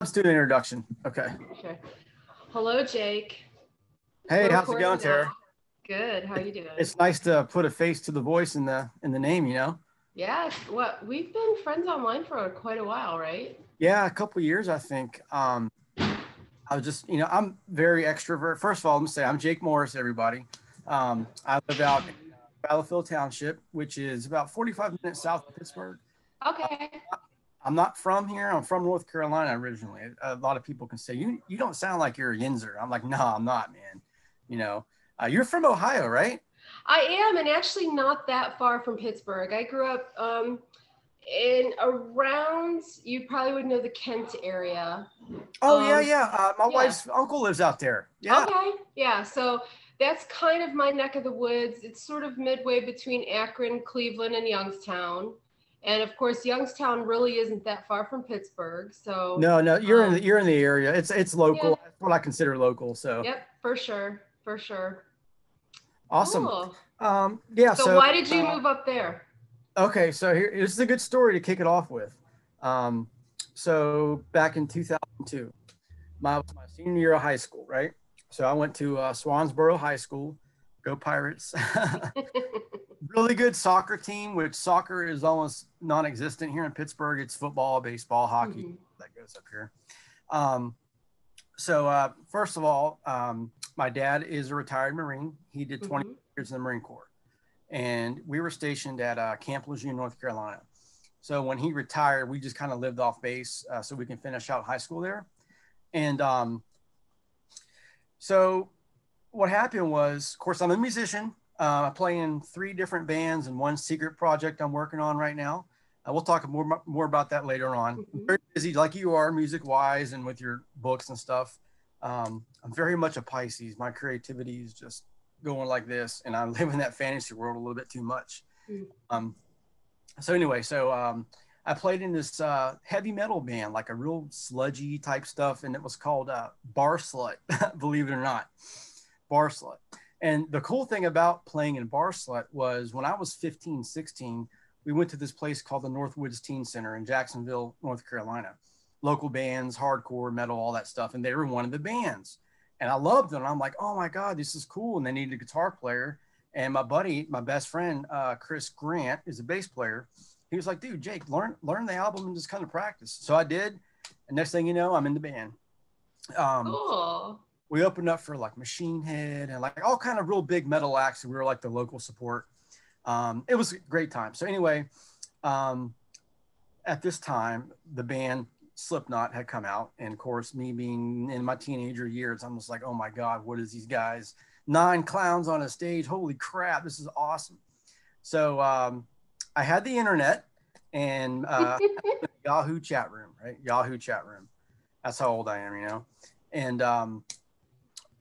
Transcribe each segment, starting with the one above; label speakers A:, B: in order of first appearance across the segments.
A: Let's do an introduction. Okay.
B: Okay. Hello, Jake.
A: Hey,
B: We're
A: how's it going. Tara?
B: Good. How are you doing?
A: It's nice to put a face to the voice in the in the name, you know.
B: yeah. What we've been friends online for quite a while, right?
A: Yeah, a couple years, I think. Um, I was just, you know, I'm very extrovert. First of all, I'm gonna say I'm Jake Morris, everybody. Um, I live out in Battlefield Township, which is about 45 minutes south of Pittsburgh.
B: Okay.
A: I'm not from here. I'm from North Carolina originally. A lot of people can say you you don't sound like you're a Yinzer. I'm like, no, I'm not, man. You know, uh, you're from Ohio, right?
B: I am, and actually not that far from Pittsburgh. I grew up um, in around. You probably would know the Kent area.
A: Oh yeah,
B: Um,
A: yeah. Uh, my
B: yeah.
A: wife's uncle lives out there. Yeah.
B: Okay. Yeah. So that's kind of my neck of the woods. It's sort of midway between Akron, Cleveland, and Youngstown. And of course, Youngstown really isn't that far from Pittsburgh. So
A: No, no, you're in
B: Um,
A: the you're in the area. It's it's local.
B: yeah.
A: That's what I consider local. So
B: Yep, for sure, for sure.
A: awesome.
B: Cool.
A: Um, yeah.
B: So,
A: So,
B: why did you
A: uh,
B: move up there?
A: Okay, so here this is a good story to kick it off with. Um, so back in 2002, my my senior year of high school, right? So I went to uh, Swansboro High School. Go Pirates! really good soccer team, which soccer is almost non-existent here in Pittsburgh. It's football, baseball, hockey
B: Mhm.
A: that goes up here. Um, so uh, first of all, um, my dad is a retired Marine. He did 20
B: Mhm.
A: years in the Marine Corps, and we were stationed at uh, Camp Lejeune, North Carolina. So when he retired, we just kind of lived off base uh, so we can finish out high school there. And um, so what happened was, of course, I'm a musician. Uh, I play in three different bands and one secret project I'm working on right now. Uh, we'll talk more more about that later on. I'm
B: Mhm.
A: very busy, like you are, music wise, and with your books and stuff. Um, I'm very much a Pisces. My creativity is just going like this, and I live in that fantasy world a little bit too much.
B: Mm.
A: Um, so anyway, so um, I played in this uh, heavy metal band, like a real sludgy type stuff, and it was called uh, Bar Slut, believe it or not, Bar Slut. And the cool thing about playing in Bar was when I was 15, 16, we went to this place called the Northwoods Teen Center in Jacksonville, North Carolina. Local bands, hardcore, metal, all that stuff, and they were one of the bands. And I loved them. I'm like, oh my God, this is cool. And they needed a guitar player. And my buddy, my best friend, uh, Chris Grant, is a bass player. He was like, dude, Jake, learn learn the album and just kind of practice. So I did. And next thing you know, I'm in the band. Um,
B: Cool.
A: We opened up for like Machine Head and like all kind of real big metal acts. and We were like the local support. Um, it was a great time. So anyway, um, at this time, the band Slipknot had come out, and of course, me being in my teenager years, I'm just like, oh my god, what is these guys? Nine clowns on a stage. Holy crap, this is awesome. So um, I had the internet and uh, Yahoo chat room, right? Yahoo chat room. That's how old I am, you know. And um,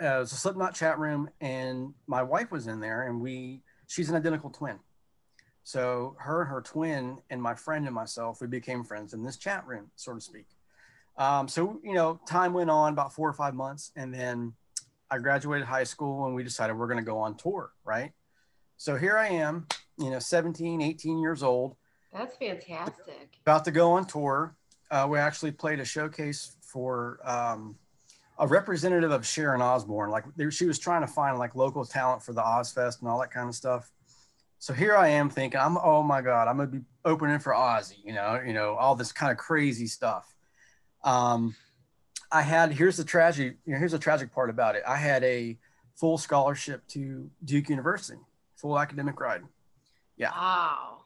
A: uh, it was a Slipknot chat room, and my wife was in there, and we she's an identical twin. So her and her twin and my friend and myself, we became friends in this chat room, so to speak. Um, so you know, time went on about four or five months, and then I graduated high school, and we decided we're going to go on tour, right? So here I am, you know, 17, 18 years old,
B: That's fantastic.
A: about to go on tour. Uh, we actually played a showcase for um, a representative of Sharon Osbourne. Like there, she was trying to find like local talent for the Ozzfest and all that kind of stuff. So here I am thinking, I'm oh my god, I'm gonna be opening for Ozzy. You know, you know all this kind of crazy stuff. Um, I had here's the tragic here's the tragic part about it. I had a full scholarship to Duke University, full academic ride. Yeah.
B: Wow.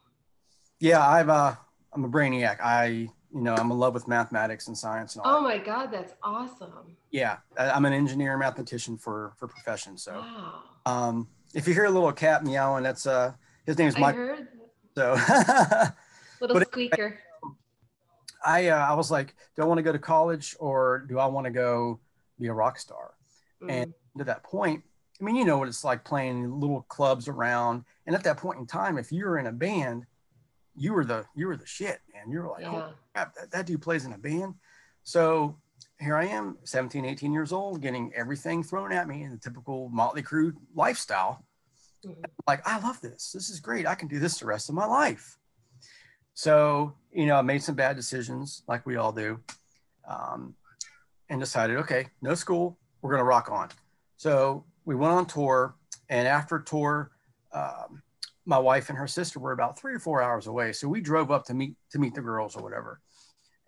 A: Yeah, I've uh, I'm a brainiac. I you know I'm in love with mathematics and science and all.
B: Oh
A: that.
B: my God, that's awesome.
A: Yeah, I- I'm an engineer, mathematician for for profession. So
B: Wow.
A: um, if you hear a little cat meowing, that's uh his name
B: is
A: Mike.
B: heard
A: So
B: little
A: But-
B: squeaker.
A: I uh, I was like, do I want to go to college or do I want to go be a rock star? And to that point, I mean, you know what it's like playing little clubs around. And at that point in time, if you're in a band, you were the you were the shit, man. You were like,
B: Yeah.
A: oh crap, that, that dude plays in a band. So here I am, 17, 18 years old, getting everything thrown at me in the typical Motley Crue lifestyle.
B: Mhm.
A: Like, I love this. This is great. I can do this the rest of my life. So, you know, I made some bad decisions, like we all do. um, and decided, okay, no school, we're going to rock on. So we went on tour, and after tour, um, my wife and her sister were about three or four hours away. So we drove up to meet to meet the girls or whatever,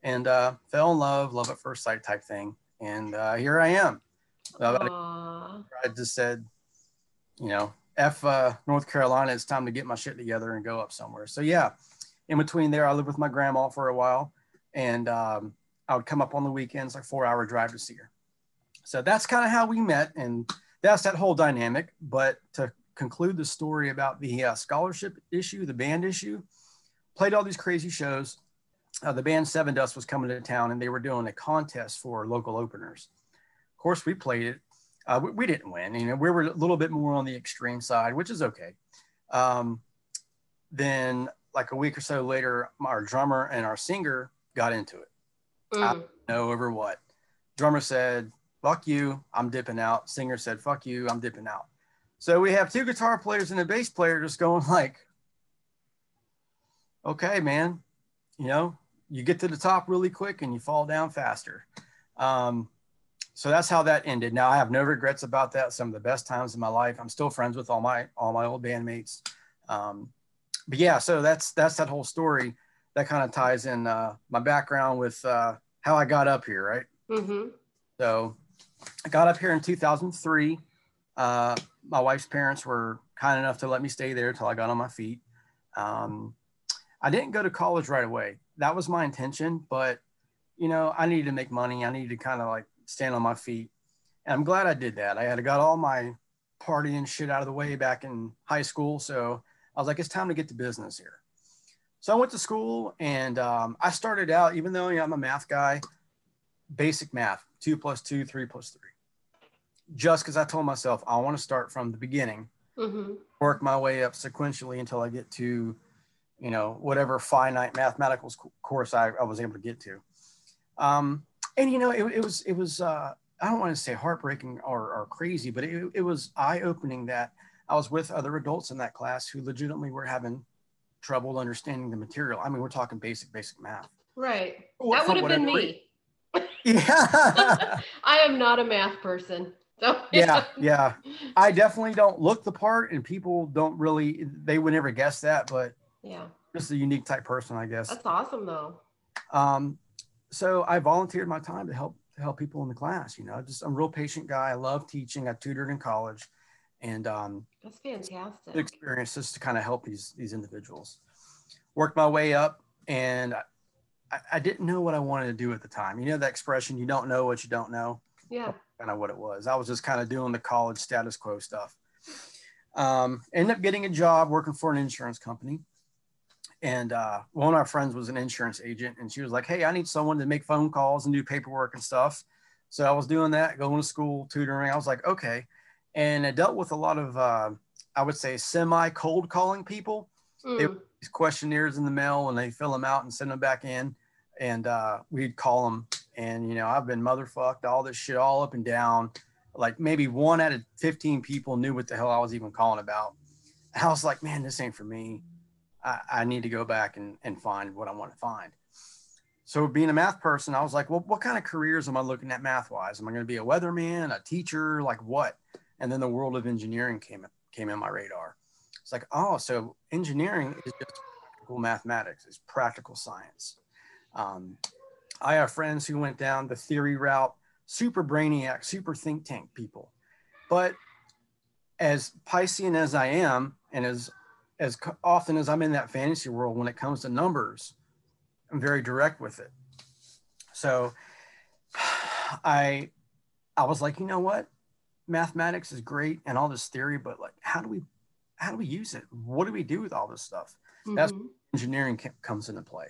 A: and uh, fell in love, love at first sight type thing. And uh, here I am. I just said, you know, F uh, North Carolina, it's time to get my shit together and go up somewhere. So yeah, in between there, I lived with my grandma for a while, and um, I would come up on the weekends, like four hour drive to see her. So that's kind of how we met, and that's that whole dynamic. But to conclude the story about the uh, scholarship issue, the band issue, played all these crazy shows. Uh, the band Sevendust was coming to town, and they were doing a contest for local openers. Of course, we played it. Uh, we, we, didn't win. You know, we were a little bit more on the extreme side, which is okay. Um, then, like a week or so later, our drummer and our singer got into it. Mm. I know over what. Drummer said, "Fuck you, I'm dipping out." Singer said, "Fuck you, I'm dipping out." So we have two guitar players and a bass player just going like, "Okay, man, you know, you get to the top really quick and you fall down faster." Um, so that's how that ended. Now I have no regrets about that. Some of the best times in my life. I'm still friends with all my all my old bandmates. Um, but yeah, so that's that's that whole story. That kind of ties in uh, my background with uh, how I got up here, right? Mm-hmm. So I got up here in 2003. Uh, my wife's parents were kind enough to let me stay there until I got on my feet. Um, I didn't go to college right away. That was my intention, but you know, I needed to make money. I needed to kind of like stand on my feet. And I'm glad I did that. I had got all my partying shit out of the way back in high school. So I was like, it's time to get to business here. So I went to school and um, I started out, even though you know, I'm a math guy, basic math, two plus two, three plus three. Just because I told myself I want to start from the beginning, mm-hmm. work my way up sequentially until I get to, you know, whatever finite mathematical course I, I was able to get to. Um, and you know, it, it was it was uh, I don't want to say heartbreaking or, or crazy, but it, it was eye opening that I was with other adults in that class who legitimately were having trouble understanding the material. I mean, we're talking basic basic math.
B: Right. That would have been me.
A: Yeah.
B: I am not a math person. So
A: yeah, yeah. I definitely don't look the part and people don't really they would never guess that, but
B: yeah.
A: Just a unique type person, I guess.
B: That's awesome though.
A: Um, so I volunteered my time to help to help people in the class. You know, just I'm a real patient guy. I love teaching. I tutored in college, and um,
B: that's fantastic.
A: Experience just to kind of help these these individuals. Worked my way up, and I, I didn't know what I wanted to do at the time. You know that expression, "You don't know what you don't know."
B: Yeah.
A: Kind of what it was. I was just kind of doing the college status quo stuff. Um, ended up getting a job working for an insurance company and uh, one of our friends was an insurance agent and she was like hey i need someone to make phone calls and do paperwork and stuff so i was doing that going to school tutoring i was like okay and i dealt with a lot of uh, i would say semi cold calling people mm. they these questionnaires in the mail and they fill them out and send them back in and uh, we'd call them and you know i've been motherfucked all this shit all up and down like maybe one out of 15 people knew what the hell i was even calling about i was like man this ain't for me I, I need to go back and, and find what I want to find. So being a math person, I was like, well, what kind of careers am I looking at math wise? Am I going to be a weatherman, a teacher, like what? And then the world of engineering came came in my radar. It's like, oh, so engineering is just practical mathematics, it's practical science. Um, I have friends who went down the theory route, super brainiac, super think tank people. But as Piscean as I am, and as as often as I'm in that fantasy world, when it comes to numbers, I'm very direct with it. So I, I was like, you know what? Mathematics is great and all this theory, but like, how do we, how do we use it? What do we do with all this stuff? Mm-hmm. That's engineering comes into play.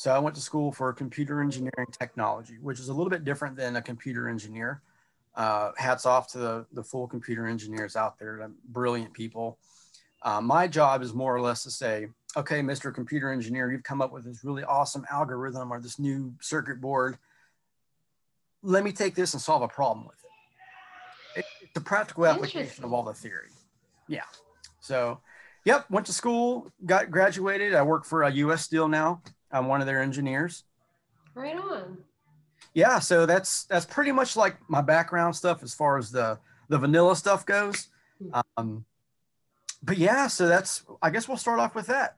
A: So I went to school for computer engineering technology, which is a little bit different than a computer engineer. Uh, hats off to the, the full computer engineers out there, brilliant people. Uh, my job is more or less to say, okay, Mr. Computer Engineer, you've come up with this really awesome algorithm or this new circuit board. Let me take this and solve a problem with it. It's a practical application of all the theory. Yeah. So, yep, went to school, got graduated. I work for a U.S. Steel now. I'm one of their engineers.
B: Right on.
A: yeah, so that's that's pretty much like my background stuff as far as the the vanilla stuff goes.
B: Hmm.
A: Um, but yeah, so that's I guess we'll start off with that.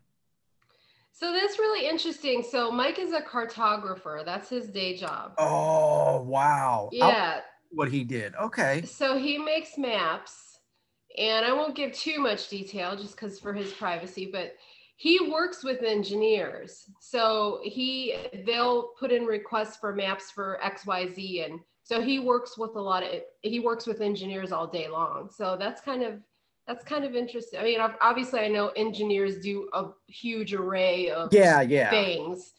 B: So that's really interesting. So Mike is a cartographer. That's his day job.
A: Oh wow! I'll-
B: Yeah.
A: what he did. Okay.
B: So he makes maps, and I won't give too much detail just because for his privacy, but he works with engineers. So he they'll put in requests for maps for XYZ and so he works with a lot of he works with engineers all day long. So that's kind of that's kind of interesting. I mean, obviously I know engineers do a huge array of
A: Yeah, yeah.
B: things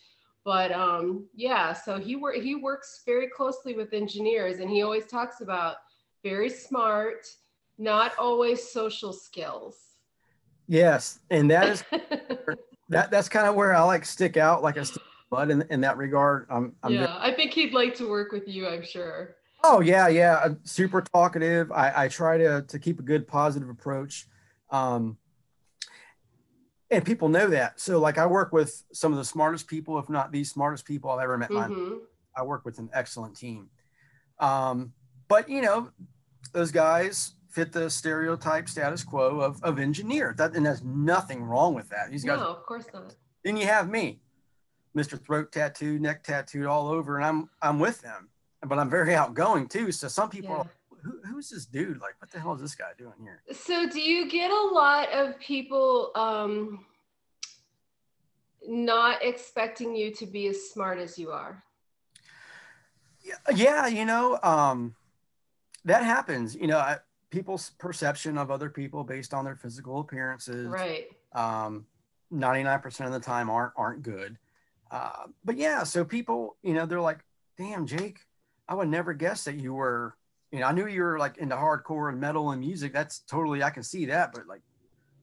B: but um yeah so he work he works very closely with engineers and he always talks about very smart not always social skills
A: Yes, and that is that that's kind of where I like stick out like a stick in in, that regard. I'm, I'm
B: yeah i think he'd like to work with you i'm sure
A: Oh yeah, yeah. I'm super talkative. I, I try to to keep a good positive approach. Um, and people know that. So like I work with some of the smartest people, if not the smartest people I've ever met.
B: Mhm.
A: I work with an excellent team. Um, but you know, those guys fit the stereotype status quo of, of engineer. That and there's nothing wrong with that. These guys
B: no of course not
A: then you have me, Mr. Throat Tattooed, neck tattooed all over, and I'm I'm with them. But I'm very outgoing too. So some people
B: Yeah.
A: like, Who, who's this dude? Like, what the hell is this guy doing here?
B: so do you get a lot of people um not expecting you to be as smart as you are
A: Yeah, yeah you know, um, that happens. You know, I, people's perception of other people based on their physical appearances.
B: right
A: um, 99% of the time aren't aren't good. Uh, but yeah, so people, you know, they're like, damn, Jake, I would never guess that you were, you know, I knew you were like into hardcore and metal and music. That's totally, I can see that. But like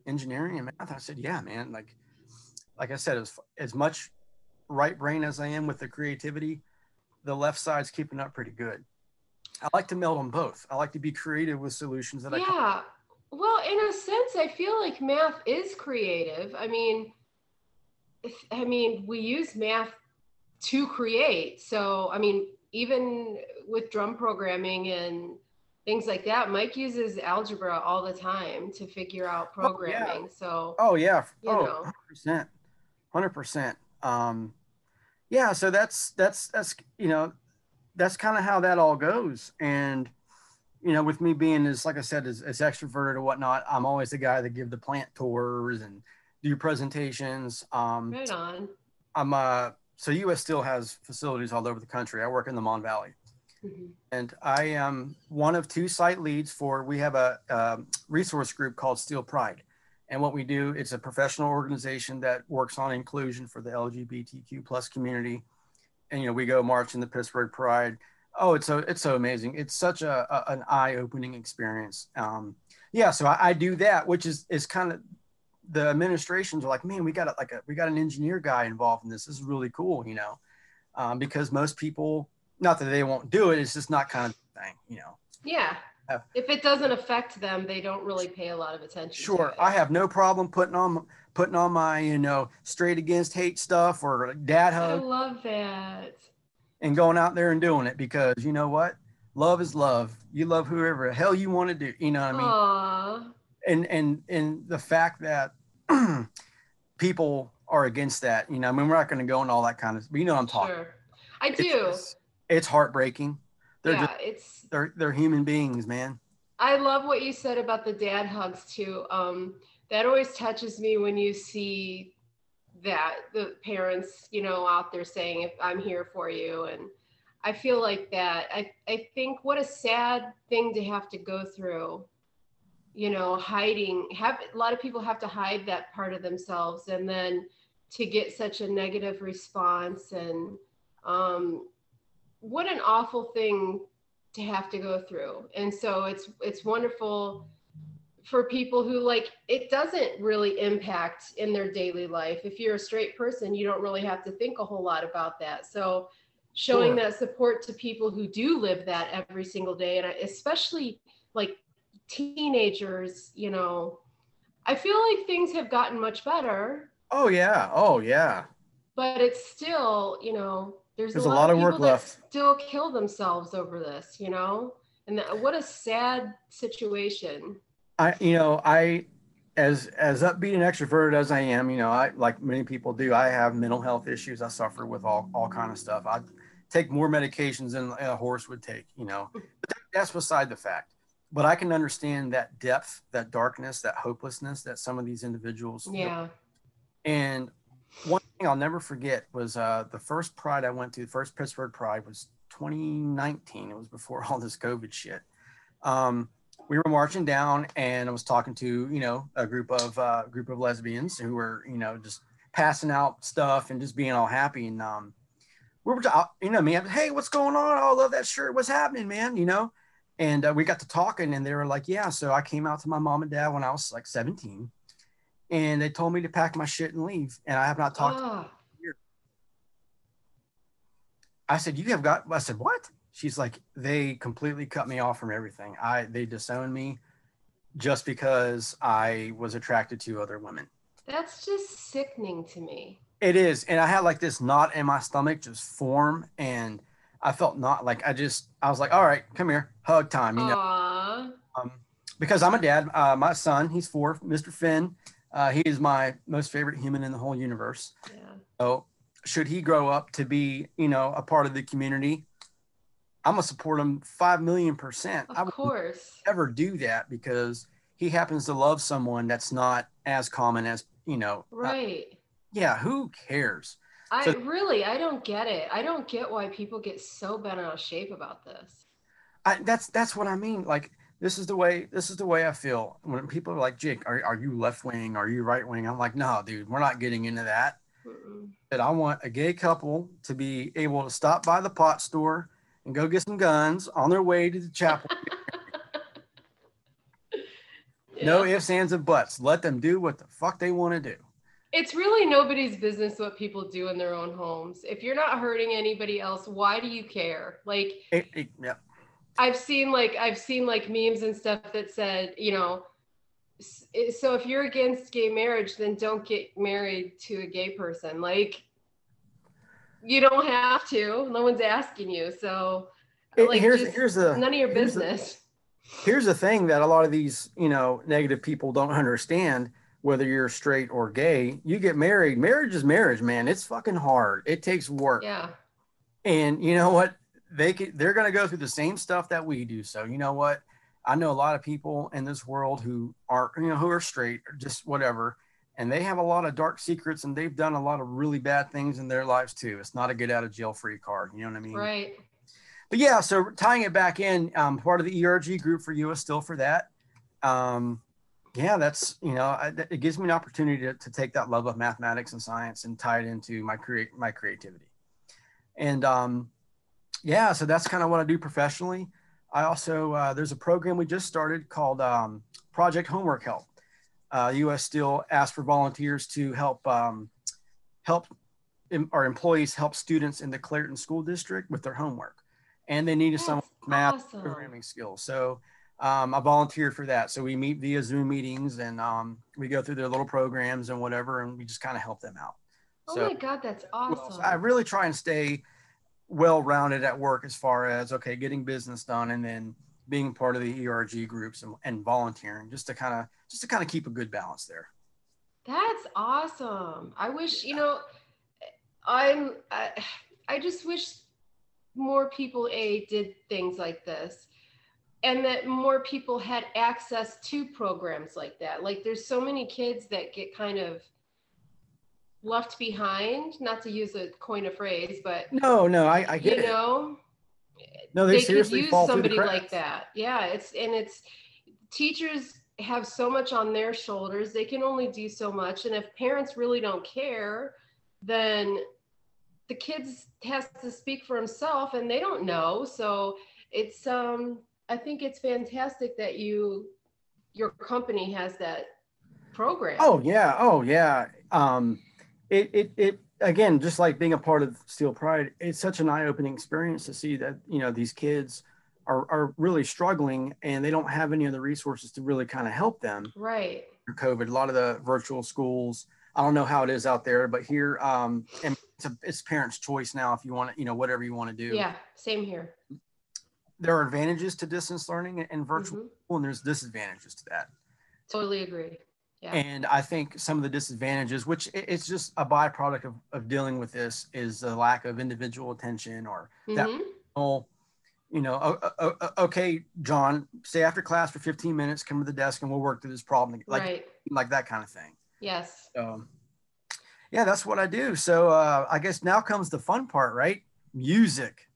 A: engineering and math, I said, yeah, man. Like, like I said, as, as much right brain as I am with the creativity, the left side's keeping up pretty good. I like to meld them both. I like to be creative with solutions that I come
B: yeah well in a sense i feel like math is creative i mean i mean we use math to create so i mean even with drum programming and things like that mike uses algebra all the time to figure out
A: Oh, yeah.
B: programming so
A: Oh yeah.
B: You
A: oh,
B: know.
A: 100%. 100%. Um yeah, so that's that's that's you know, that's kind of how that all goes and you know, with me being as like I said as, as extroverted or whatnot, I'm always the guy that give the plant tours and do presentations. Um
B: right on
A: I'm uh so US Steel has facilities all over the country. I work in the Mon Valley
B: Mhm.
A: and I am one of two site leads for. We have a, um resource group called Steel Pride, and what we do it's a professional organization that works on inclusion for the LGBTQ plus community. And you know we go march in the Pittsburgh Pride. Oh, it's so it's so amazing. It's such a, a an eye opening experience. Um, yeah, so I, I do that, which is is kind of the administrations are like, man, we got a, like a we got an engineer guy involved in this. This is really cool, you know, um, because most people not that they won't do it it's just not kind of thing you know
B: yeah
A: Have-
B: if it doesn't affect them they don't really pay a lot of attention
A: sure i have no problem putting on putting on my you know straight against hate stuff or dad hug.
B: i love that
A: and going out there and doing it because you know what love is love you love whoever the hell you want to do you know what i mean
B: Aw.
A: and and and the fact that people are against that you know i mean we're not going to go into all that kind of but you know what i'm talking
B: Sure. I
A: It's
B: do.
A: it's heartbreaking they're
B: yeah,
A: just
B: it's
A: they're they're human beings man
B: I love what you said about the dad hugs too. Um, that always touches me when you see that the parents, you know, out there saying, "If I'm here for you," and I feel like that. I I think what a sad thing to have to go through. You know, hiding. Have a lot of people have to hide that part of themselves, and then to get such a negative response and um, what an awful thing to have to go through. And so it's it's wonderful for people who like it doesn't really impact in their daily life. If you're a straight person you don't really have to think a whole lot about that. So showing
A: Sure.
B: that support to people who do live that every single day and especially like teenagers you know i feel like things have gotten much better.
A: Oh yeah. Oh yeah.
B: But it's still you know there's,
A: There's
B: a
A: a
B: lot,
A: lot
B: of,
A: work left.
B: still kill themselves over this, you know? And that, what a sad situation.
A: I, you know, I, as as upbeat and extroverted as I am, you know, I like many people do. I have mental health issues. I suffer with all all kind of stuff. I take more medications than a horse would take. You know, but that, that's beside the fact. But I can understand that depth, that darkness, that hopelessness that some of these individuals. feel.
B: Yeah.
A: And one thing I'll never forget was uh, the first Pride I went to, the first Pittsburgh Pride was 2019. It was before all this COVID shit. Um, we were marching down, and I was talking to you know a group of uh, group of lesbians who were you know just passing out stuff and just being all happy. And um, we were, ta- you know, me, hey, what's going on? I love that shirt. What's happening, man? You know. And uh, we got to talking, and they were like, "Yeah." So I came out to my mom and dad when I was like 17, and they told me to pack my shit and leave. And I have not talked.
B: Ah,
A: I said, "You have got." I said, "What?" She's like, "They completely cut me off from everything. I they disowned me just because I was attracted to other women."
B: that's just sickening to me.
A: It is, and I had like this knot in my stomach just form, and I felt not like I just I was like, "All right, come here, hug time," you know. Um, because I'm a dad. Uh, my son, he's four, Mr. Finn. Uh, he is my most favorite human in the whole universe.
B: Yeah.
A: So, should he grow up to be, you know, a part of the community, I'm gonna support him five million percent. I
B: Of
A: would
B: course.
A: never do that because he happens to love someone that's not as common as, you know. uh,
B: Right.
A: yeah, who cares?
B: I
A: So-
B: really, I don't get it. I don't get why people get so bent out of shape about this.
A: I, that's that's what I mean. Like this is the way this is the way I feel when people are like, Jake, are, are you left wing? Are you right wing? I'm like, no, dude, we're not getting into that.
B: Mm-mm.
A: that I want a gay couple to be able to stop by the pot store and go get some guns on their way to the chapel. No ifs, ands, and buts. Let them do what the fuck they want to do.
B: It's really nobody's business what people do in their own homes. If you're not hurting anybody else, why do you care? Like
A: It, it, yeah.
B: I've seen like I've seen like memes and stuff that said, you know, so if you're against gay marriage, then don't get married to a gay person. Like you don't have to. No one's asking you. So
A: It-
B: like
A: here's here's the
B: none of your
A: here's
B: business.
A: here's the thing that a lot of these you know negative people don't understand. Whether you're straight or gay, you get married. Marriage is marriage, man. It's fucking hard. It takes work.
B: Yeah.
A: and you know what they could, they're going to go through the same stuff that we do. So you know what? I know a lot of people in this world who are you know who are straight or just whatever and they have a lot of dark secrets and they've done a lot of really bad things in their lives too. It's not a get out of jail free card you know what i mean?
B: Right.
A: but yeah so tying it back in um, part of the erg group for U.S. Steel for that. Um, yeah that's you know I, it gives me an opportunity to, to take that love of mathematics and science and tie it into my create my creativity. And um, yeah so that's kind of what i do professionally i also uh, there's a program we just started called um, project homework help uh, US Steel asked for volunteers to help um, help em- our employees help students in the Clairton School District with their homework, and they needed some math
B: awesome.
A: programming skills. So um, I volunteered for that. So we meet via Zoom meetings, and um, we go through their little programs and whatever, and we just kind of help them out.
B: Oh
A: So-
B: my God, that's
A: Well,
B: awesome.
A: so I really try and stay well rounded at work as far as okay, getting business done, and then being part of the ERG groups and, and volunteering, just to kind of just to kind of keep a good balance there.
B: That's awesome. I wish, you know, I'm, I, I just wish more people A did things like this and that more people had access to programs like that. Like there's so many kids that get kind of left behind, not to use a coin of phrase, but
A: No, no, I, I get
B: you
A: it.
B: know,
A: No, they,
B: they could use
A: fall through the
B: somebody like that. Yeah, it's and it's teachers have so much on their shoulders. They can only do so much, and if parents really don't care, then the kids has to speak for himself, and they don't know. So it's um, I think it's fantastic that you your company has that program.
A: Oh yeah, oh yeah. Um, it it it again, just like being a part of Steel Pride, it's such an eye-opening experience to see that you know these kids are are really struggling and they don't have any of the resources to really kind of help them
B: right.
A: COVID. A lot of the virtual schools, I don't know how it is out there, but here, um, and it's, a, it's parents' choice now if you want to, you know, whatever you want to do.
B: Yeah, same here.
A: There are advantages to distance learning and virtual,
B: Mhm.
A: and there's disadvantages to that.
B: Totally agree. Yeah.
A: And I think some of the disadvantages, which it's just a byproduct of, of dealing with this, is the lack of individual attention or that
B: Mhm.
A: whole, you know, o- o- o- okay, John, stay after class for 15 minutes, come to the desk and we'll work through this problem. Like,
B: right.
A: like that kind of thing.
B: Yes.
A: So, yeah, that's what I do. So uh, I guess now comes the fun part, right? Music.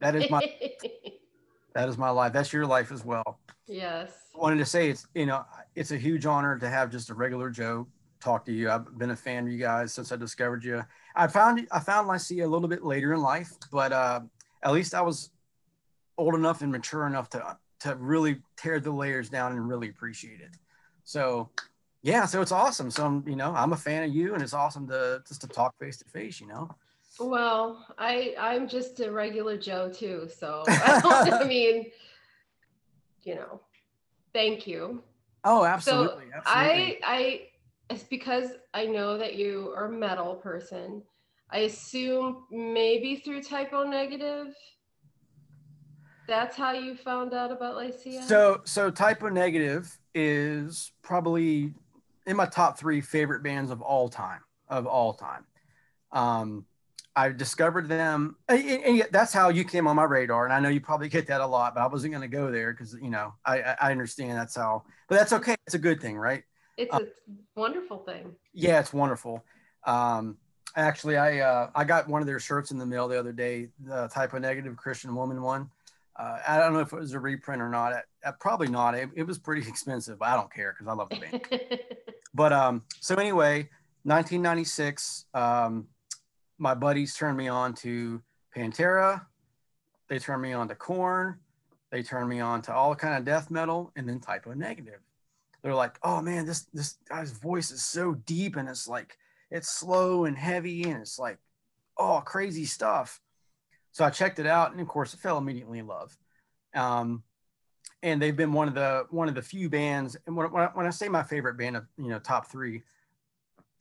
A: That is my that is my life. That's your life as well.
B: yes.
A: Wanted to say it's you know it's a huge honor to have just a regular Joe talk to you. I've been a fan of you guys since I discovered you. I found I found Lycia a little bit later in life, but uh, at least I was old enough and mature enough to to really tear the layers down and really appreciate it. So yeah, so it's awesome. So I'm, you know, I'm a fan of you, and it's awesome to just to talk face to face. You know.
B: Well, I I'm just a regular Joe too, so I, I mean, you know, thank you.
A: Oh, absolutely.
B: So
A: absolutely.
B: I I it's because I know that you are a metal person. I assume maybe through Type O Negative. That's how you found out about Lycia.
A: So so Type O Negative is probably in my top three favorite bands of all time of all time. Um, I discovered them, and, and that's how you came on my radar. And I know you probably get that a lot, but I wasn't going to go there because you know I, I I understand that's how, but that's okay. It's a good thing, right?
B: it's
A: uh,
B: a wonderful thing.
A: Yeah, it's wonderful. Um, actually, I uh, I got one of their shirts in the mail the other day, the Type O Negative Christian woman one. Uh, I don't know if it was a reprint or not. Uh, probably not. It, it was pretty expensive, but I don't care because I love the band. but um, so anyway, 1996, um, my buddies turned me on to Pantera. They turned me on to Korn. They turned me on to all kind of death metal, and then Type O Negative. They're like, "Oh man, this this guy's voice is so deep, and it's like it's slow and heavy, and it's like, oh, crazy stuff." So I checked it out, and of course, I fell immediately in love. Um, and they've been one of the one of the few bands. And when, when, I, when I say my favorite band of you know top three,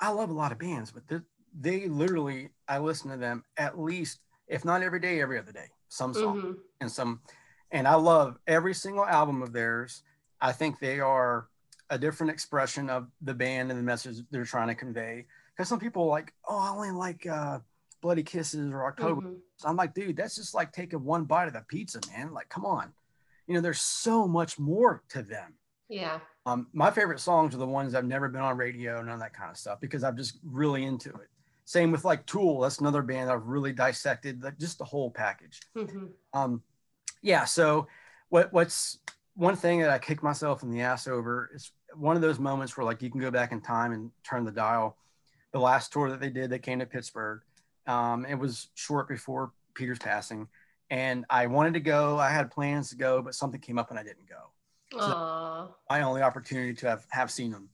A: I love a lot of bands, but they, they literally I listen to them at least if not every day, every other day, some song
B: Mhm.
A: and some, and I love every single album of theirs. I think they are a different expression of the band and the message they're trying to convey. Because some people are like, oh, I only like uh, Bloody Kisses or October.
B: Mhm.
A: So I'm like, dude, that's just like taking one bite of the pizza, man. Like, come on. You know, there's so much more to them.
B: Yeah.
A: Um, my favorite songs are the ones I've never been on radio, none of that kind of stuff, because I'm just really into it. Same with like Tool. That's another band I've really dissected, like just the whole package.
B: Mhm.
A: Um, yeah. So what what's one thing that I kick myself in the ass over is one of those moments where like you can go back in time and turn the dial. The last tour that they did, they came to Pittsburgh. Um, it was short before Peter's passing, and I wanted to go. I had plans to go, but something came up and I didn't go.
B: Aw.
A: My only opportunity to have have seen them.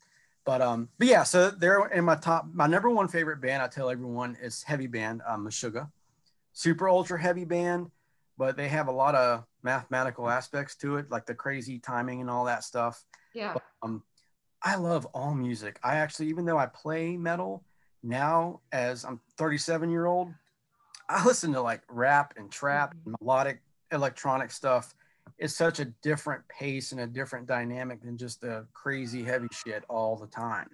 A: But um, but yeah, so they're in my top. My number one favorite band, I tell everyone, is heavy band, um, Meshuggah. Super ultra heavy band, but they have a lot of mathematical aspects to it, like the crazy timing and all that stuff.
B: Yeah.
A: Um, I love all music. I actually, even though I play metal now, as I'm 37 year old, I listen to like rap and trap, and melodic electronic stuff. It's such a different pace and a different dynamic than just the crazy heavy shit all the time.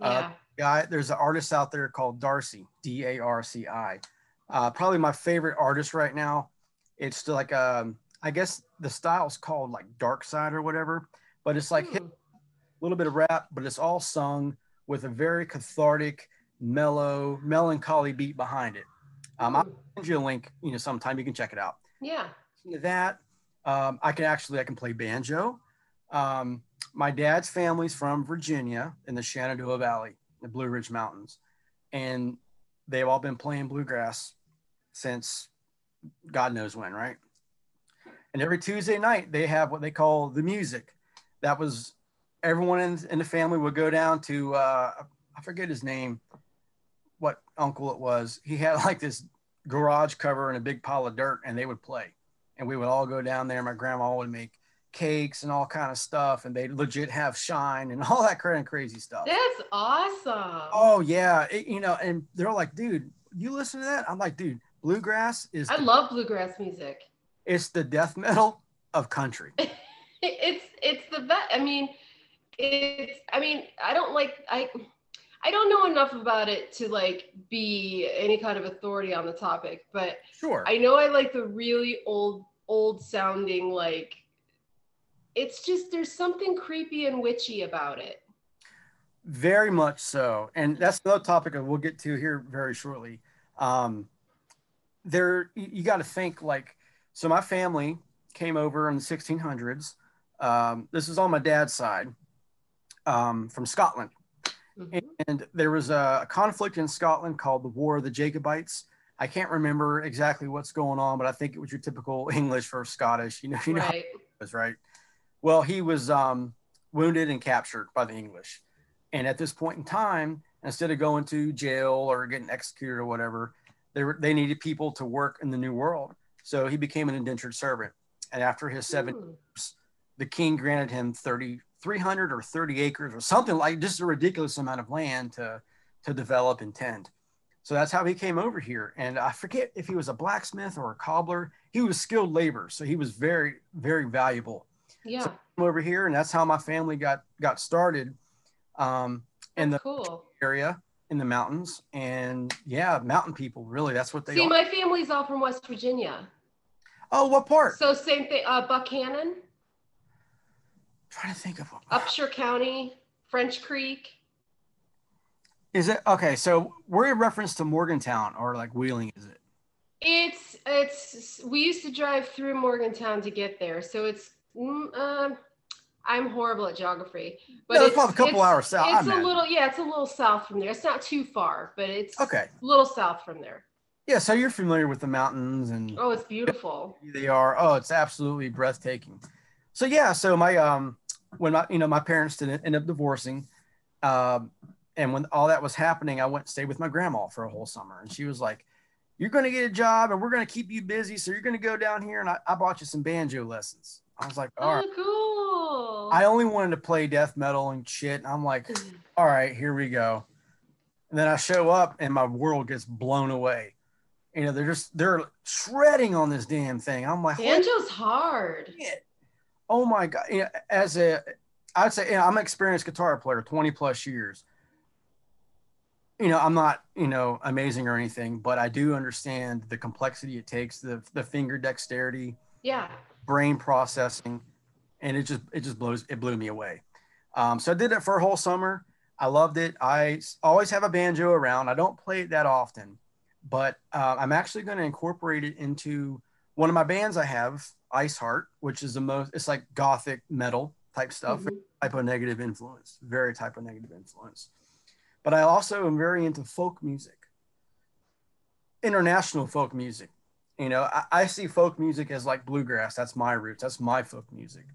B: Yeah.
A: Guy, there's an artist out there called Darci, D A R C I. Uh, probably my favorite artist right now. It's like um, I guess the style's called like dark side or whatever, but it's like hip
B: Hmm.
A: little bit of rap, but it's all sung with a very cathartic, mellow, melancholy beat behind it. Um, I'll
B: Hmm.
A: send you a link, you know, sometime you can check it out.
B: Yeah.
A: That, um, I can actually I can play banjo. Um, my dad's family's from Virginia in the Shenandoah Valley, the Blue Ridge Mountains, and they've all been playing bluegrass since God knows when, right? And every Tuesday night they have what they call the music. That was everyone in, in the family would go down to uh, I forget his name, what uncle it was. He had like this garage cover and a big pile of dirt, and they would play, and we would all go down there. My grandma would make cakes and all kind of stuff, and they legit have shine and all that kind of crazy stuff.
B: That's awesome.
A: Oh yeah, It- you know, and they're like, dude, you listen to that? I'm like, dude, bluegrass is
B: I
A: the,
B: love bluegrass music.
A: it's the death metal of country.
B: It's it's the best. I mean, it's. I mean, I don't like. I I don't know enough about it to like be any kind of authority on the topic, but
A: Sure.
B: I know I like the really old old sounding like. It's just there's something creepy and witchy about it.
A: Very much so. And that's another topic that we'll get to here very shortly. Um, there, you, got to think like, so my family came over in the 1600s. Um, this is on my dad's side um, from Scotland.
B: Mhm.
A: And there was a, conflict in Scotland called the War of the Jacobites. I can't remember exactly what's going on, but I think it was your typical English for Scottish. You know, you know
B: Right.
A: was right. Well, he was um, wounded and captured by the English, and at this point in time, instead of going to jail or getting executed or whatever, they were they needed people to work in the New World. So he became an indentured servant, and after his seven,
B: Hmm.
A: the king granted him 30, 300 or 30 acres or something like just a ridiculous amount of land to to develop and tend. So that's how he came over here. And I forget if he was a blacksmith or a cobbler. He was skilled labor, so he was very, very valuable.
B: Yeah.
A: Came over here, and that's how my family got got started um, in the
B: cool.
A: area in the mountains. And yeah, mountain people, really, that's what they
B: See,
A: are.
B: my family's all from West Virginia.
A: oh, what part?
B: So same thing. Uh, Buckhannon,
A: trying to think of what
B: Upshur County, French Creek.
A: is it. Okay, so we're in reference to Morgantown or like Wheeling, is it?
B: It's it's we used to drive through Morgantown to get there, so it's mm, um I'm horrible at geography, but
A: No, it's
B: it's
A: a couple
B: it's-
A: hours south,
B: It's a
A: imagine.
B: little yeah, it's a little south from there. It's not too far, but it's
A: Okay.
B: a little south from there.
A: Yeah, so you're familiar with the mountains and
B: Oh, it's beautiful.
A: they are. Oh, it's absolutely breathtaking. So yeah, so my um when my you know my parents didn't end up divorcing, um, and when all that was happening, I went and stayed with my grandma for a whole summer, and she was like, "You're going to get a job, and we're going to keep you busy, so you're going to go down here, and I, I bought you some banjo lessons." I was like, "All right."
B: Oh, cool.
A: I only wanted to play death metal and shit. And I'm like, all right, here we go. And then I show up and my world gets blown away. You know, they're just they're shredding on this damn thing. I'm like,
B: Banjo's hard.
A: shit. Oh my god. You know, as a I'd say you know, I'm an experienced guitar player, 20 plus years. You know, I'm not, you know, amazing or anything, but I do understand the complexity it takes, the the finger dexterity,
B: Yeah.
A: brain processing and it just it just blows it blew me away um, so i did it for a whole summer i loved it i always have a banjo around i don't play it that often but uh, i'm actually going to incorporate it into one of my bands i have Iceheart which is the most it's like gothic metal type stuff.
B: Mhm.
A: Type O Negative influence very Type O Negative influence. But i also am very into folk music. International folk music. You know I, I see folk music as like bluegrass. That's my roots. That's my folk music.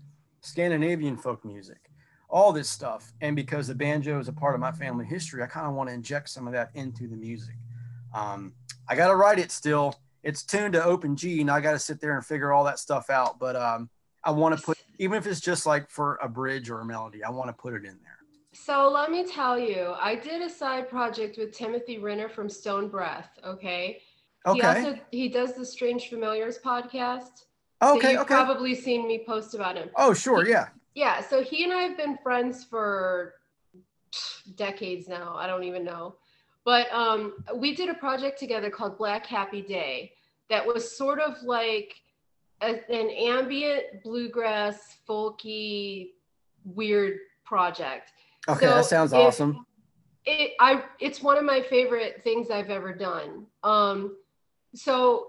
A: Scandinavian folk music. All this stuff. And because the banjo is a part of my family history i kind of want to inject some of that into the music. Um, i got to write it still it's tuned to open g and i got to sit there and figure all that stuff out but um, i want to put even if it's just like for a bridge or a melody i want to put it in there
B: So let me tell you, I did a side project with Timothy Renner from Stone Breath. Okay.
A: Okay.
B: He also he does the Strange Familiars podcast.
A: Okay
B: you've
A: okay
B: probably seen me post about him.
A: oh sure yeah
B: Yeah, so he and I have been friends for decades now. I don't even know. But um, we did a project together called Black Happy Day that was sort of like a, an ambient bluegrass, folky, weird project.
A: okay
B: So
A: that sounds
B: if-
A: awesome
B: It I it's one of my favorite things I've ever done. Um, so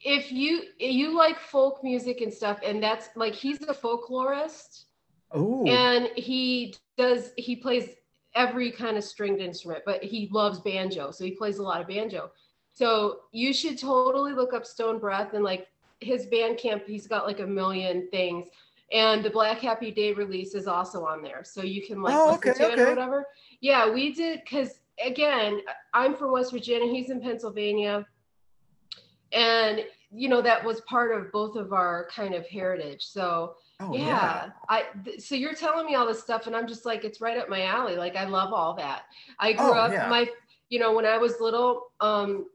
B: if you you like folk music and stuff, and that's like he's a folklorist
A: oh
B: and he does he plays every kind of stringed instrument but he loves banjo so he plays a lot of banjo. So you should totally look up stone breath and like his Bandcamp he's got like a million things. And the black happy day release is also on there so you can like
A: Oh,
B: listen
A: okay,
B: to it or whatever. Yeah we did because again i'm from west virginia he's in pennsylvania. And you know that was part of both of our kind of heritage so
A: Oh
B: yeah,
A: yeah.
B: i th- so you're telling me all this stuff and i'm just like it's right up my alley like i love all that i grew
A: Oh,
B: up
A: yeah.
B: my you know when i was little um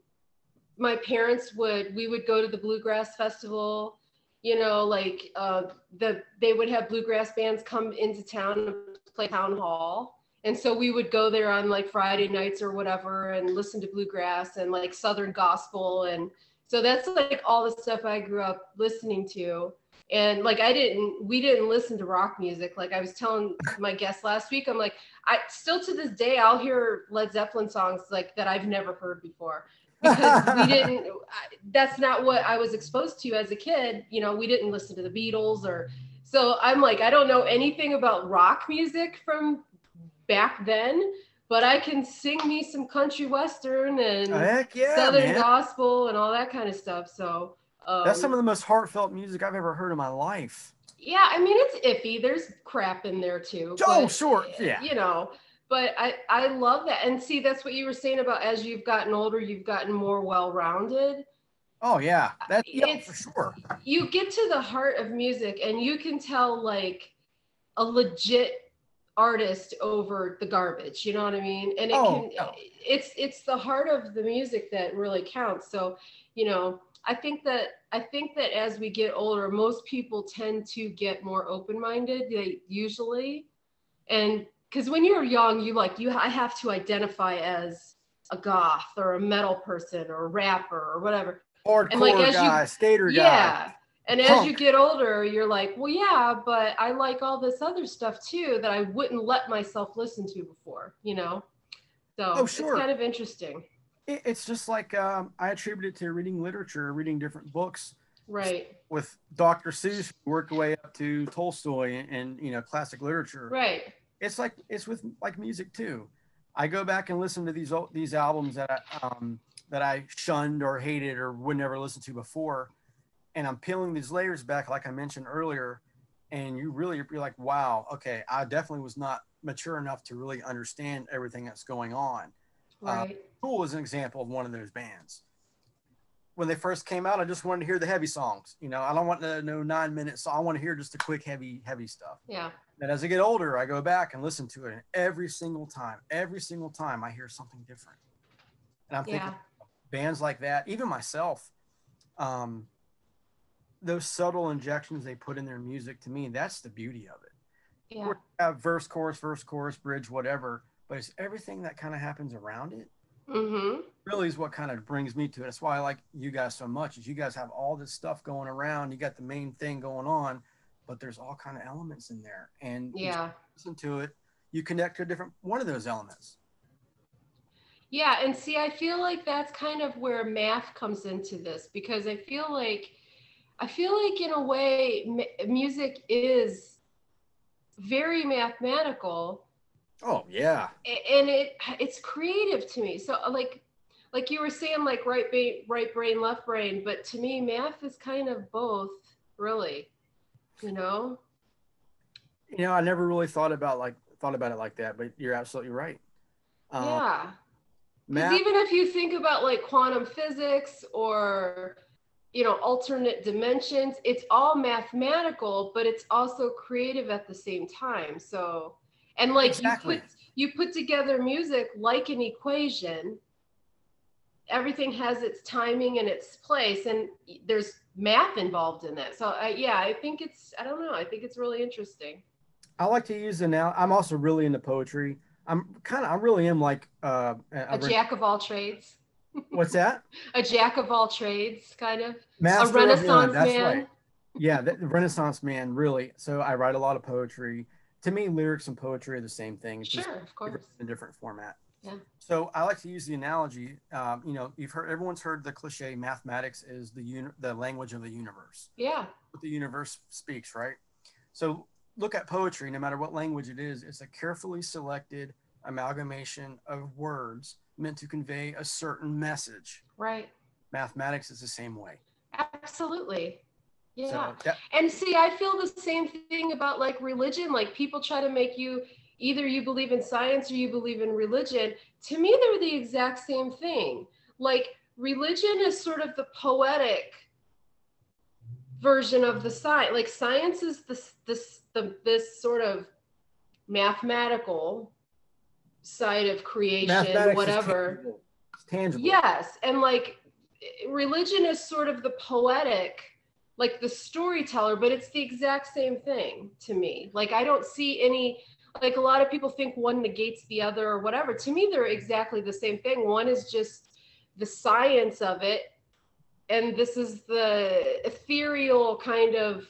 B: my parents would we would go to the bluegrass festival you know like uh the they would have bluegrass bands come into town and play town hall and so we would go there on like friday nights or whatever and listen to bluegrass and like southern gospel and so that's like all the stuff i grew up listening to and like i didn't we didn't listen to rock music. Like i was telling my guest last week i'm like i still to this day i'll hear led zeppelin songs like that i've never heard before. Because we didn't I- that's not what i was exposed to as a kid. You know we didn't listen to the beatles or so i'm like i don't know anything about rock music from back then but i can sing me some country western and
A: yeah,
B: southern
A: man.
B: gospel and all that kind of stuff. So um,
A: That's some of the most heartfelt music I've ever heard in my life.
B: yeah i mean it's iffy there's crap in there too
A: Oh,
B: but,
A: sure. Yeah.
B: you know but i i love that and see that's what you were saying about as you've gotten older you've gotten more well-rounded
A: Oh yeah. that's yeah, for sure.
B: you get to the heart of music and you can tell like a legit artist over the garbage you know what i mean and it
A: Oh,
B: can
A: yeah.
B: it's it's the heart of the music that really counts so you know i think that i think that as we get older most people tend to get more open-minded they usually and because when you're young you like you i have to identify as a goth or a metal person or a rapper or whatever
A: Hardcore
B: And, like, as you-
A: guy, skater guy.
B: yeah. And as you get older, you're like, well, yeah, but I like all this other stuff too that I wouldn't let myself listen to before, you know? So
A: Oh, sure.
B: it's kind of interesting.
A: It- it's just like um, I attribute it to reading literature, reading different books.
B: Right.
A: With Dr. Seuss, we worked way up to Tolstoy and, and you know classic literature.
B: Right.
A: It's like it's with like music too. I go back and listen to these old, these albums that I, um, that I shunned or hated or would never listen to before, and I'm peeling these layers back, like I mentioned earlier, and you really you're like, wow, okay, I definitely was not mature enough to really understand everything that's going on. Uh,
B: Right.
A: Tool is an example of one of those bands. When they first came out, I just wanted to hear the heavy songs. You know, I don't want to know nine minutes. So I want to hear just the quick, heavy, heavy stuff.
B: yeah.
A: And as I get older, I go back and listen to it. And every single time, every single time, I hear something different. And I'm thinking,
B: Yeah.
A: bands like that, even myself, um, those subtle injections they put in their music, to me, that's the beauty of it.
B: Yeah.
A: have verse, chorus, verse, chorus, bridge, whatever, but it's everything that kind of happens around it
B: Mm-hmm.
A: really is what kind of brings me to it. That's why I like you guys so much. Is you guys have all this stuff going around. You got the main thing going on, but there's all kind of elements in there, and
B: Yeah.
A: listen to it, you connect to a different one of those elements.
B: Yeah, and see, I feel like that's kind of where math comes into this because I feel like, I feel like in a way, m- music is very mathematical,
A: Oh yeah,
B: and it it's creative to me. So like, like you were saying, like right brain, right brain, left brain, but to me, math is kind of both, really. You know?
A: you know I never really thought about like thought about it like that, but you're absolutely right. Um,
B: yeah. Because
A: math,
B: even if you think about like quantum physics or you know alternate dimensions, it's all mathematical, but it's also creative at the same time. So and like
A: Exactly.
B: you put you put together music like an equation. Everything has its timing and its place, and there's math involved in that. So I, yeah, I think it's I don't know. I think it's really interesting.
A: I like to use it now. I'm also really into poetry. I'm kind of I really am like uh,
B: A jack of all trades,
A: what's that?
B: a jack of all trades, kind of.
A: Master
B: a
A: of
B: Renaissance
A: that's
B: man.
A: right. yeah, the Renaissance man, really. So I write a lot of poetry. To me, lyrics and poetry are the same thing. It's just
B: Sure, of course.
A: in a different format.
B: Yeah.
A: So I like to use the analogy. Um, you know, you've heard everyone's heard the cliche: mathematics is the uni- the language of the universe.
B: Yeah,
A: What the universe speaks, right? So look at poetry. No matter what language it is, it's a carefully selected amalgamation of words meant to convey a certain message.
B: right.
A: Mathematics is the same way.
B: Absolutely. Yeah.
A: So that,
B: and see, I feel the same thing about like religion. Like people try to make you either you believe in science or you believe in religion. To me, they're the exact same thing. Like religion is sort of the poetic version of the science. Like science is this this the this sort of mathematical side of creation, whatever.
A: Tangible. It's tangible.
B: Yes, and like religion is sort of the poetic like the storyteller but it's the exact same thing to me. Like i don't see any like a lot of people think one negates the other or whatever. To me they're exactly the same thing. One is just the science of it and this is the ethereal kind of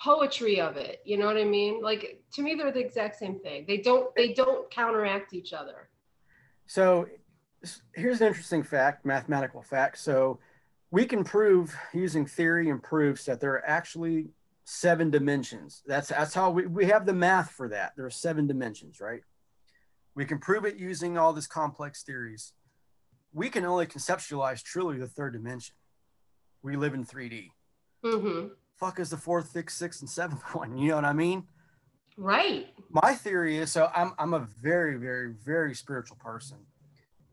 B: poetry of it. You know what i mean? Like to me they're the exact same thing. They don't they don't counteract each other.
A: So here's an interesting fact mathematical fact. So we can prove using theory and proofs that there are actually seven dimensions. That's that's how we, we have the math for that. There are seven dimensions, right? We can prove it using all these complex theories. We can only conceptualize truly the third dimension. We live in 3D.
B: Mm-hmm.
A: Fuck is the fourth, fifth, sixth, and seventh one? You know what I mean?
B: Right.
A: My theory is so I'm I'm a very, very, very spiritual person,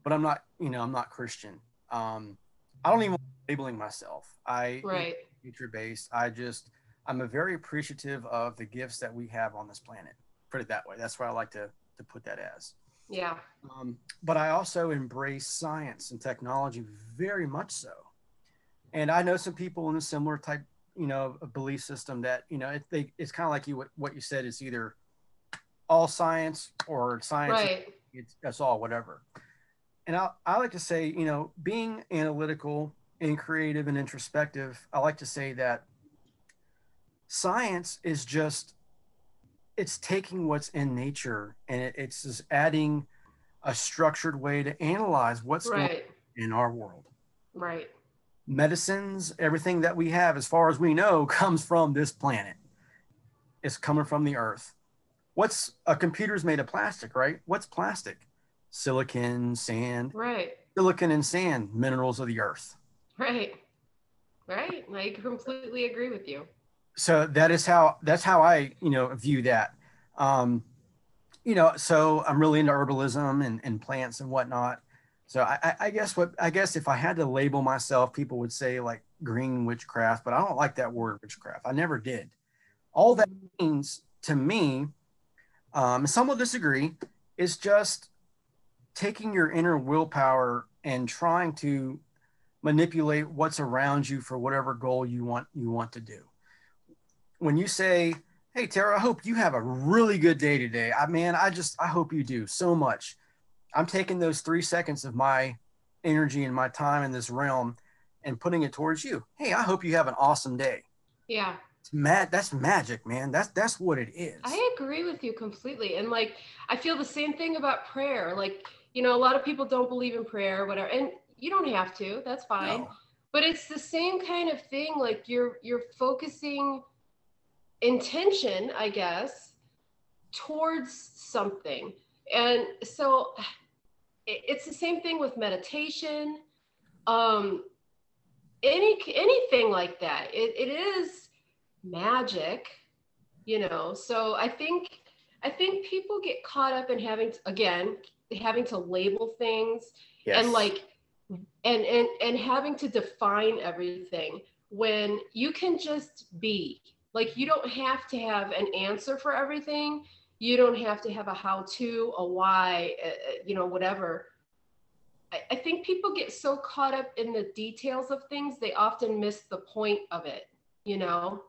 A: but I'm not, you know, I'm not Christian. Um, I don't even labeling myself. I
B: right.
A: nature based. I just I'm a very appreciative of the gifts that we have on this planet. Put it that way. That's why I like to to put that as.
B: Yeah.
A: Um, but I also embrace science and technology very much so. And I know some people in a similar type, you know, belief system that you know it, they, it's kind of like you what, what you said is either all science or science.
B: Right.
A: It's, that's all whatever. And I, I like to say, you know, being analytical and creative and introspective, I like to say that science is just it's taking what's in nature and it, it's just adding a structured way to analyze what's right. going in our world.
B: Right.
A: Medicines, everything that we have, as far as we know, comes from this planet. It's coming from the earth. What's a computer's made of plastic, right? What's plastic? Silicon, sand.
B: Right.
A: Silicon and sand, minerals of the earth.
B: Right. Right. I completely agree with you.
A: So that is how that's how I, you know, view that. Um, you know, so I'm really into herbalism and, and plants and whatnot. So I, I guess what I guess if I had to label myself, people would say like green witchcraft, but I don't like that word witchcraft. I never did. All that means to me, um, some will disagree, is just taking your inner willpower and trying to manipulate what's around you for whatever goal you want you want to do. When you say, "Hey Tara, I hope you have a really good day today." I man, I just I hope you do so much. I'm taking those 3 seconds of my energy and my time in this realm and putting it towards you. Hey, I hope you have an awesome day.
B: Yeah.
A: It's mad that's magic, man. That's that's what it is.
B: I agree with you completely. And like I feel the same thing about prayer. Like, you know, a lot of people don't believe in prayer whatever. And you don't have to that's fine. No. but it's the same kind of thing like you're you're focusing intention i guess towards something. And so it's the same thing with meditation. Um any anything like that. It, it is magic you know? So i think i think people get caught up in having to, again having to label things yes. and like and and and having to define everything when you can just be like you don't have to have an answer for everything. You don't have to have a how to a why you know whatever. I, I think people get so caught up in the details of things they often miss the point of it you know?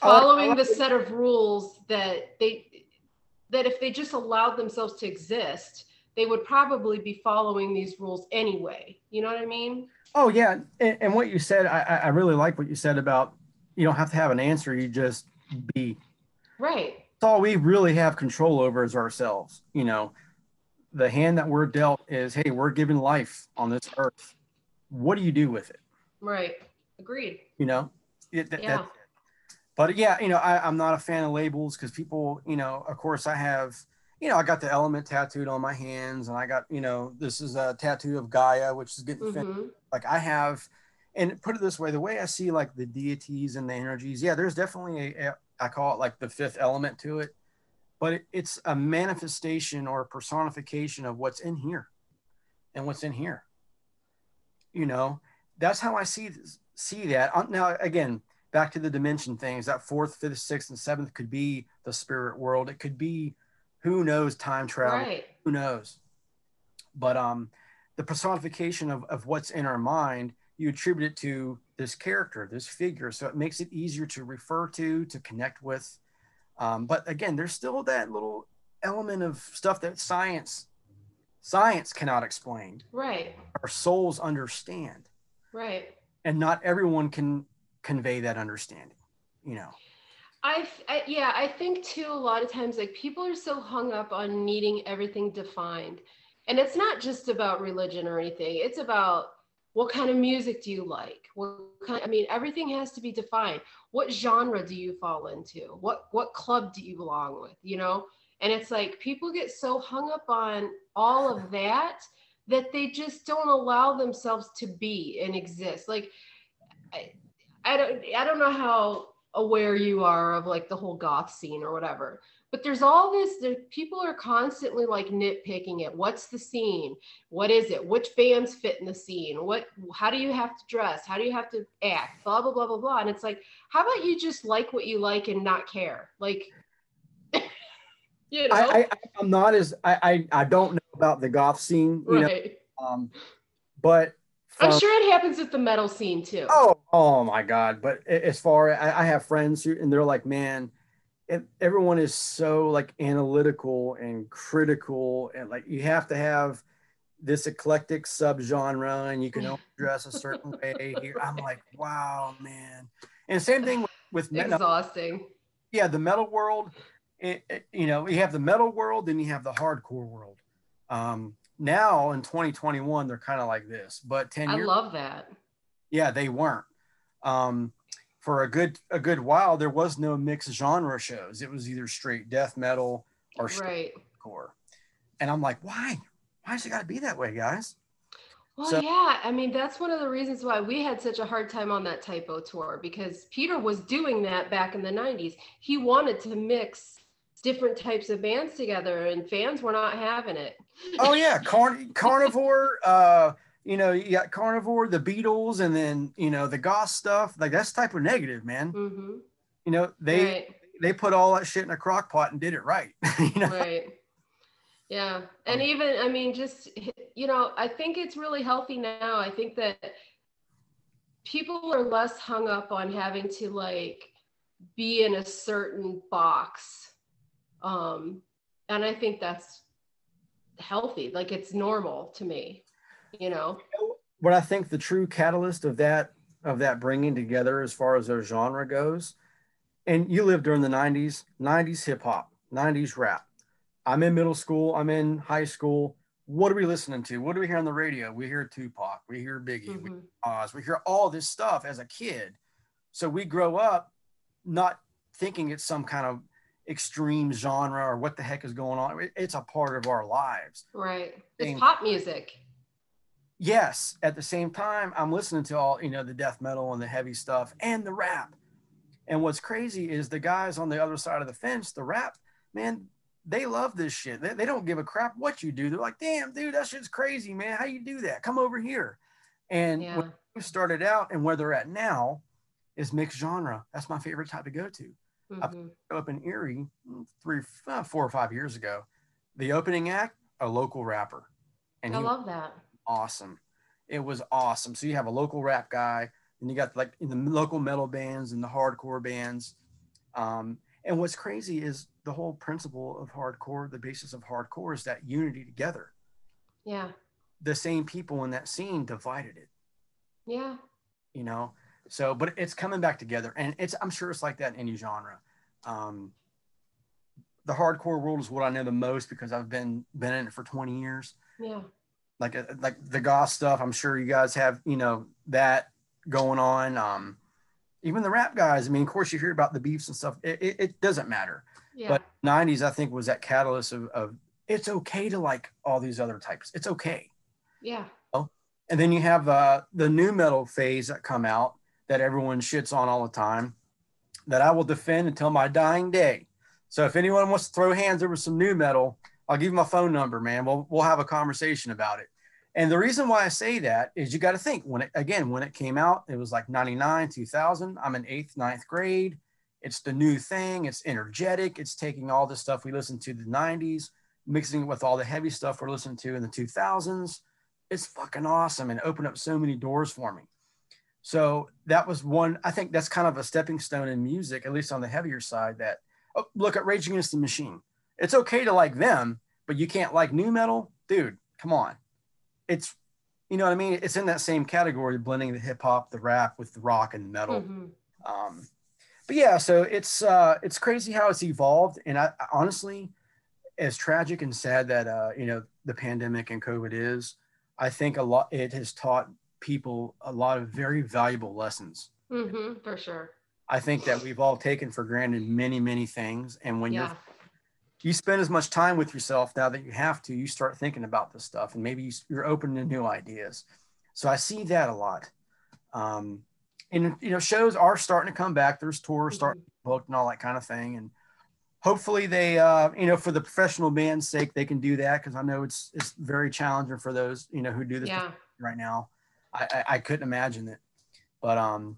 B: Following the set of rules that they that if they just allowed themselves to exist they would probably be following these rules anyway. You know what I mean?
A: Oh yeah, and, and what you said, I, I really like what you said about you don't have to have an answer; you just be.
B: Right.
A: That's all we really have control over is ourselves. You know, the hand that we're dealt is, hey, we're given life on this earth. What do you do with it?
B: Right. Agreed.
A: You know, it, that, yeah. but yeah, you know, I, I'm not a fan of labels because people, you know, of course, I have you know, I got the element tattooed on my hands, and I got, you know, this is a tattoo of Gaia, which is getting mm-hmm. like I have. And put it this way, the way I see like the deities and the energies, yeah, there's definitely a, a I call it like the fifth element to it, but it, it's a manifestation or a personification of what's in here, and what's in here. You know, that's how I see see that. Now, again, back to the dimension things. That fourth, fifth, sixth, and seventh could be the spirit world. It could be who knows time travel.
B: Right.
A: Who knows? But um, the personification of, of what's in our mind, you attribute it to this character, this figure. So it makes it easier to refer to, to connect with. Um, but again, there's still that little element of stuff that science science cannot explain.
B: Right.
A: Our souls understand.
B: Right.
A: And not everyone can convey that understanding, you know.
B: I, I yeah, I think too a lot of times like people are so hung up on needing everything defined. And it's not just about religion or anything. It's about what kind of music do you like? What kind I mean everything has to be defined. What genre do you fall into? What what club do you belong with, you know? And it's like people get so hung up on all of that that they just don't allow themselves to be and exist. Like I, I don't I don't know how aware you are of like the whole goth scene or whatever. But there's all this there, people are constantly like nitpicking it. What's the scene? What is it? Which bands fit in the scene? What how do you have to dress? How do you have to act? Blah blah blah blah blah. And it's like, how about you just like what you like and not care? Like
A: you know? I, I am not as I, I I don't know about the goth scene, you right. know. Um, but
B: from, I'm sure it happens with the metal scene too.
A: Oh, oh my God! But as far I, I have friends who, and they're like, man, everyone is so like analytical and critical, and like you have to have this eclectic subgenre, and you can only dress a certain way. Here, I'm like, wow, man. And same thing with, with
B: metal. Exhausting.
A: Yeah, the metal world it, it, you know, you have the metal world, then you have the hardcore world. Um, now in 2021, they're kind of like this, but 10
B: I
A: years.
B: love that.
A: Yeah, they weren't. Um, for a good a good while, there was no mixed genre shows. It was either straight death metal or straight right. core. And I'm like, why? Why's it got to be that way, guys?
B: Well, so, yeah. I mean, that's one of the reasons why we had such a hard time on that Type O tour because Peter was doing that back in the 90s. He wanted to mix different types of bands together and fans were not having it
A: oh yeah Carn- carnivore uh you know you got carnivore the beatles and then you know the goth stuff like that's Type O Negative man mm-hmm. you know they right. they put all that shit in a crock pot and did it right you know?
B: right yeah and even i mean just you know i think it's really healthy now i think that people are less hung up on having to like be in a certain box um, and I think that's healthy. Like it's normal to me, you know.
A: What I think the true catalyst of that of that bringing together, as far as their genre goes, and you lived during the '90s, '90s hip hop, '90s rap. I'm in middle school. I'm in high school. What are we listening to? What do we hear on the radio? We hear Tupac. We hear Biggie. Mm-hmm. We hear Oz. We hear all this stuff as a kid. So we grow up not thinking it's some kind of extreme genre or what the heck is going on. It's a part of our lives.
B: Right. It's pop music.
A: Yes. At the same time, I'm listening to all, you know, the death metal and the heavy stuff and the rap. And what's crazy is the guys on the other side of the fence, the rap, man, they love this shit. They, they don't give a crap what you do. They're like, damn, dude, that shit's crazy, man. How you do that? Come over here. And yeah. when we started out and where they're at now is mixed genre. That's my favorite type to go to. Mm-hmm. up in Erie mm, three, uh, four or five years ago. The opening act, a local rapper,
B: and I love that.
A: Awesome, it was awesome. So you have a local rap guy, and you got like in the local metal bands and the hardcore bands. Um, and what's crazy is the whole principle of hardcore, the basis of hardcore is that unity together.
B: Yeah.
A: The same people in that scene divided it.
B: Yeah.
A: You know, so, but it's coming back together, and it's I'm sure it's like that in any genre. Um, the hardcore world is what I know the most because I've been been in it for 20 years.
B: Yeah.
A: Like uh, like the goth stuff, I'm sure you guys have you know that going on. Um, even the rap guys. I mean, of course, you hear about the beefs and stuff. It, it, it doesn't matter. Yeah. But 90s, I think, was that catalyst of, of it's okay to like all these other types. It's okay.
B: Yeah.
A: Oh, and then you have uh, the nu metal phase that come out that everyone shits on all the time that I will defend until my dying day. So if anyone wants to throw hands over some nu metal, I'll give you my phone number, man. We'll we'll have a conversation about it. And the reason why I say that is you got to think when it, again, when it came out, it was like 99, 2000. I'm in eighth, ninth grade. It's the new thing. It's energetic. It's taking all the stuff we listened to the 90s, mixing it with all the heavy stuff we're listening to in the 2000s. It's fucking awesome and opened up so many doors for me. So that was one, I think that's kind of a stepping stone in music, at least on the heavier side. That oh, look at Rage Against the Machine. It's okay to like them, but you can't like nu metal, dude. Come on it's you know what I mean? It's in that same category, blending the hip hop, the rap with the rock and metal. Mm-hmm. Um, but yeah, so it's uh, it's crazy how it's evolved, and I, I honestly, as tragic and sad that uh, you know the pandemic and COVID is, I think a lot it has taught people a lot of very valuable lessons.
B: Mm-hmm, for sure.
A: I think that we've all taken for granted many, many things, and when yeah. you're you spend as much time with yourself now that you have to, you start thinking about this stuff and maybe you're open to new ideas. So I see that a lot. Um, and you know, shows are starting to come back. There's tours mm-hmm. starting booked and all that kind of thing. And hopefully they, uh, you know, for the professional band's sake, they can do that. Cause I know it's, it's very challenging for those, you know, who do this yeah. right now. I, I, I couldn't imagine it, but, um,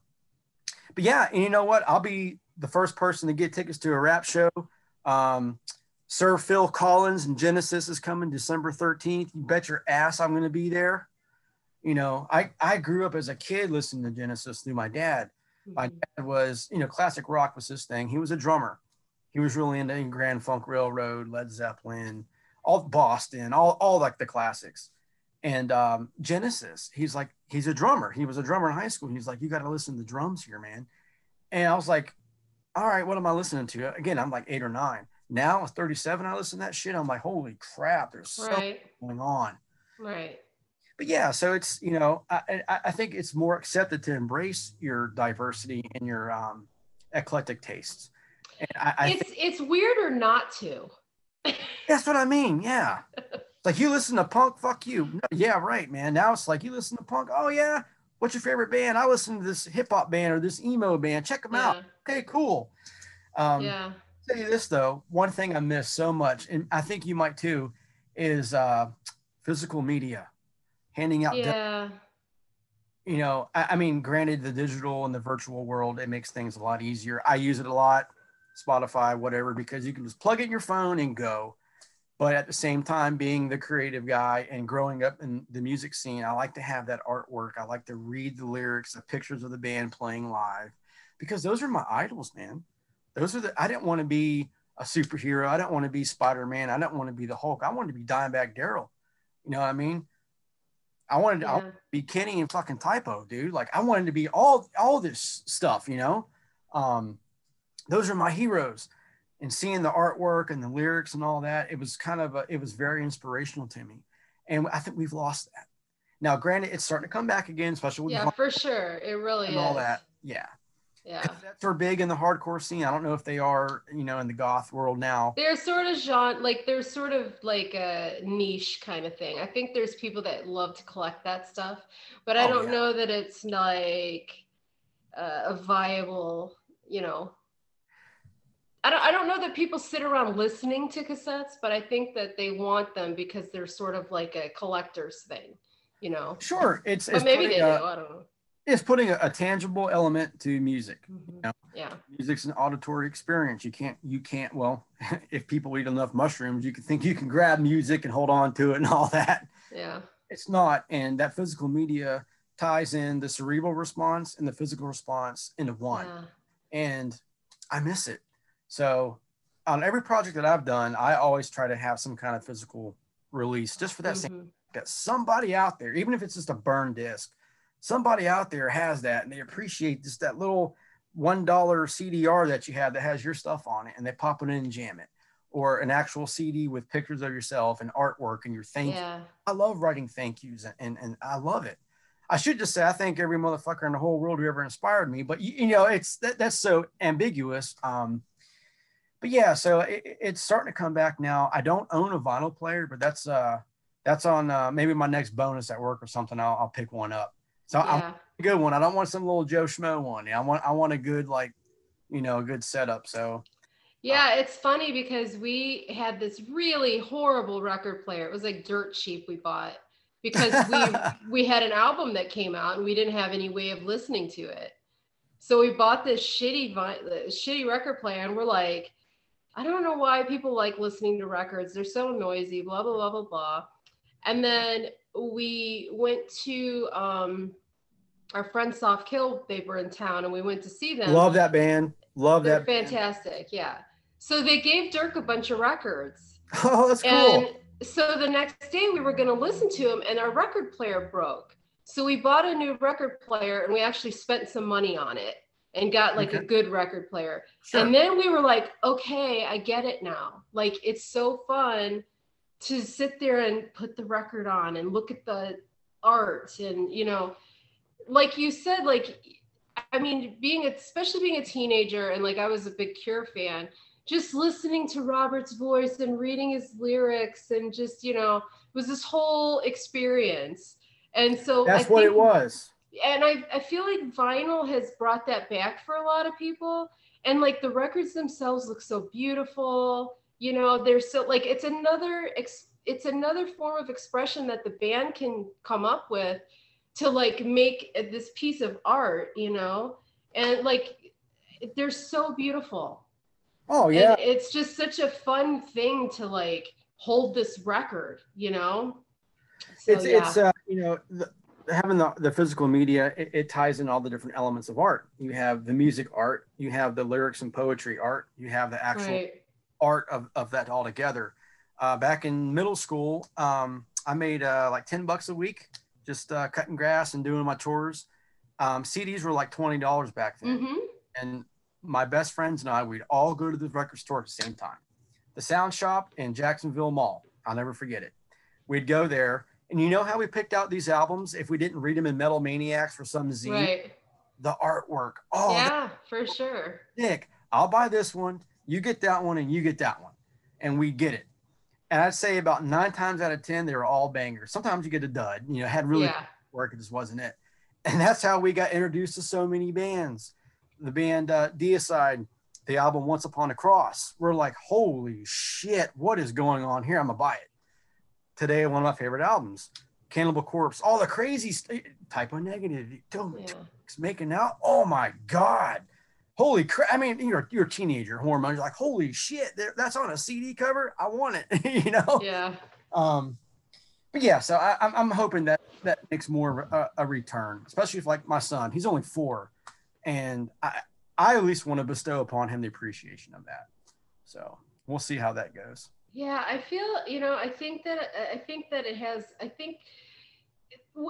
A: but yeah, and you know what? I'll be the first person to get tickets to a rap show. Um, Sir Phil Collins and Genesis is coming December 13th. You bet your ass I'm going to be there. You know, I, I grew up as a kid listening to Genesis through my dad. My mm-hmm. dad was, you know, classic rock was his thing. He was a drummer. He was really into Grand Funk Railroad, Led Zeppelin, all Boston, all, all like the classics. And um, Genesis, he's like, he's a drummer. He was a drummer in high school. He's like, you got to listen to the drums here, man. And I was like, all right, what am I listening to? Again, I'm like eight or nine. Now at 37, I listen to that shit. I'm like, holy crap, there's so right. going on.
B: Right.
A: But yeah, so it's you know, I, I think it's more accepted to embrace your diversity and your um, eclectic tastes.
B: And I, I it's think, it's weirder not to.
A: that's what I mean. Yeah. like you listen to punk, fuck you. No, yeah, right, man. Now it's like you listen to punk. Oh yeah, what's your favorite band? I listen to this hip hop band or this emo band. Check them yeah. out. Okay, cool. Um, yeah tell you this though, one thing I miss so much, and I think you might too, is uh, physical media, handing out.
B: Yeah.
A: you know, I, I, mean, granted, the digital and the virtual world it makes things a lot easier. I use it a lot, Spotify, whatever, because you can just plug in your phone and go. But at the same time, being the creative guy and growing up in the music scene, I like to have that artwork. I like to read the lyrics, the pictures of the band playing live, because those are my idols, man. Those are the I didn't want to be a superhero. I didn't want to be Spider-Man. I didn't want to be the Hulk. I wanted to be Dimebag Darrell. You know what I mean? I wanted to, be Kenny and fucking Type O, dude. Like I wanted to be all all this stuff, you know. Um, those are my heroes. And seeing the artwork and the lyrics and all that, it was kind of a, it was very inspirational to me. And I think we've lost that. Now, granted, it's starting to come back again, especially with
B: yeah, for sure, it really
A: and
B: is.
A: all that. Yeah,
B: yeah.
A: That's are big in the hardcore scene. I don't know if they are, you know, in the goth world now.
B: They're sort of genre, like they're sort of like a niche kind of thing. I think there's people that love to collect that stuff, but I oh, don't yeah. know that it's like uh, a viable, you know. I don't, I don't know that people sit around listening to cassettes, but I think that they want them because they're sort of like a collector's thing, you know.
A: Sure, it's,
B: but
A: it's
B: maybe they uh, do. I don't know
A: it's putting a, a, tangible element to music.
B: Mm-hmm. You know? Yeah.
A: Music's an auditory experience. You can't, you can't, well, if people eat enough mushrooms, you can think you can grab music and hold on to it and all that.
B: Yeah.
A: It's not. And that physical media ties in the cerebral response and the physical response into one. Yeah. And I miss it. So on every project that I've done, I always try to have some kind of physical release just for that mm-hmm. same that somebody out there, even if it's just a burn disc, somebody out there has that and they appreciate just that little one dollar CDR that you have that has your stuff on it and they pop it in and jam it or an actual CD with pictures of yourself and artwork and your thank yeah. I love writing thank yous and, and, and I love it. I should just say I thank every motherfucker in the whole world who ever inspired me, but you, you know, it's that, that's so ambiguous. Um, but yeah, so it, it's starting to come back now. I don't own a vinyl player, but that's uh that's on uh, maybe my next bonus at work or something. I'll, I'll pick one up. So yeah. I want a good one. I don't want some little Joe Schmo one. I want I want a good like, you know, a good setup. So
B: yeah, uh, it's funny because we had this really horrible record player. It was like dirt cheap we bought because we we had an album that came out and we didn't have any way of listening to it. So we bought this shitty shitty record player and we're like, I don't know why people like listening to records. They're so noisy, blah blah blah blah blah. And then we went to um, our friend Soft Kill. They were in town, and we went to see them.
A: Love that band. Love
B: They're
A: that.
B: fantastic. Band. Yeah. So they gave Dirk a bunch of records.
A: Oh, that's cool.
B: And so the next day we were going to listen to him, and our record player broke. So we bought a new record player, and we actually spent some money on it and got like okay. a good record player. Sure. And then we were like, okay, I get it now. Like it's so fun to sit there and put the record on and look at the art and you know like you said like i mean being especially being a teenager and like i was a big cure fan just listening to robert's voice and reading his lyrics and just you know was this whole experience. And so
A: that's I what think, it was.
B: And I, I feel like vinyl has brought that back for a lot of people. And like the records themselves look so beautiful you know there's so like it's another it's another form of expression that the band can come up with to like make this piece of art you know? And like they're so beautiful.
A: Oh yeah.
B: and it's just such a fun thing to like hold this record you know?
A: So, it's yeah. it's uh you know the, having the, the physical media it, it, ties in all the different elements of art. You have the music art you have the lyrics and poetry art you have the actual right art of, of that all together. Uh, back in middle school, um, I made uh, like 10 bucks a week just uh, cutting grass and doing my chores. Um, CDs were like $20 back then. Mm-hmm. And my best friends and I, we'd all go to the record store at the same time. The Sound Shop in Jacksonville Mall. I'll never forget it. We'd go there. And you know how we picked out these albums if we didn't read them in Metal Maniacs for some Z?
B: Right.
A: The artwork. Oh,
B: yeah, for sure.
A: Nick, I'll buy this one you get that one and you get that one. And we get it. And i'd say about nine times out of ten they were all bangers. Sometimes you get a dud you know had really yeah. work it just wasn't it. And that's how we got introduced to so many bands. The band uh, deicide the album once upon a cross. We're like holy shit what is going on here? I'm gonna buy it. Today one of my favorite albums cannibal corpse. All the crazy st- Type O Negative don't yeah. making out. Oh my god holy crap. I mean, you're, you're a teenager hormone. You're like, holy shit, that's on a CD cover. I want it, you know?
B: Yeah.
A: Um, but yeah, so I, I'm, I'm hoping that that makes more of a, a return, especially if like my son, he's only four and I, I at least want to bestow upon him the appreciation of that. So we'll see how that goes.
B: Yeah, I feel, you know, I think that, I think that it has, I think,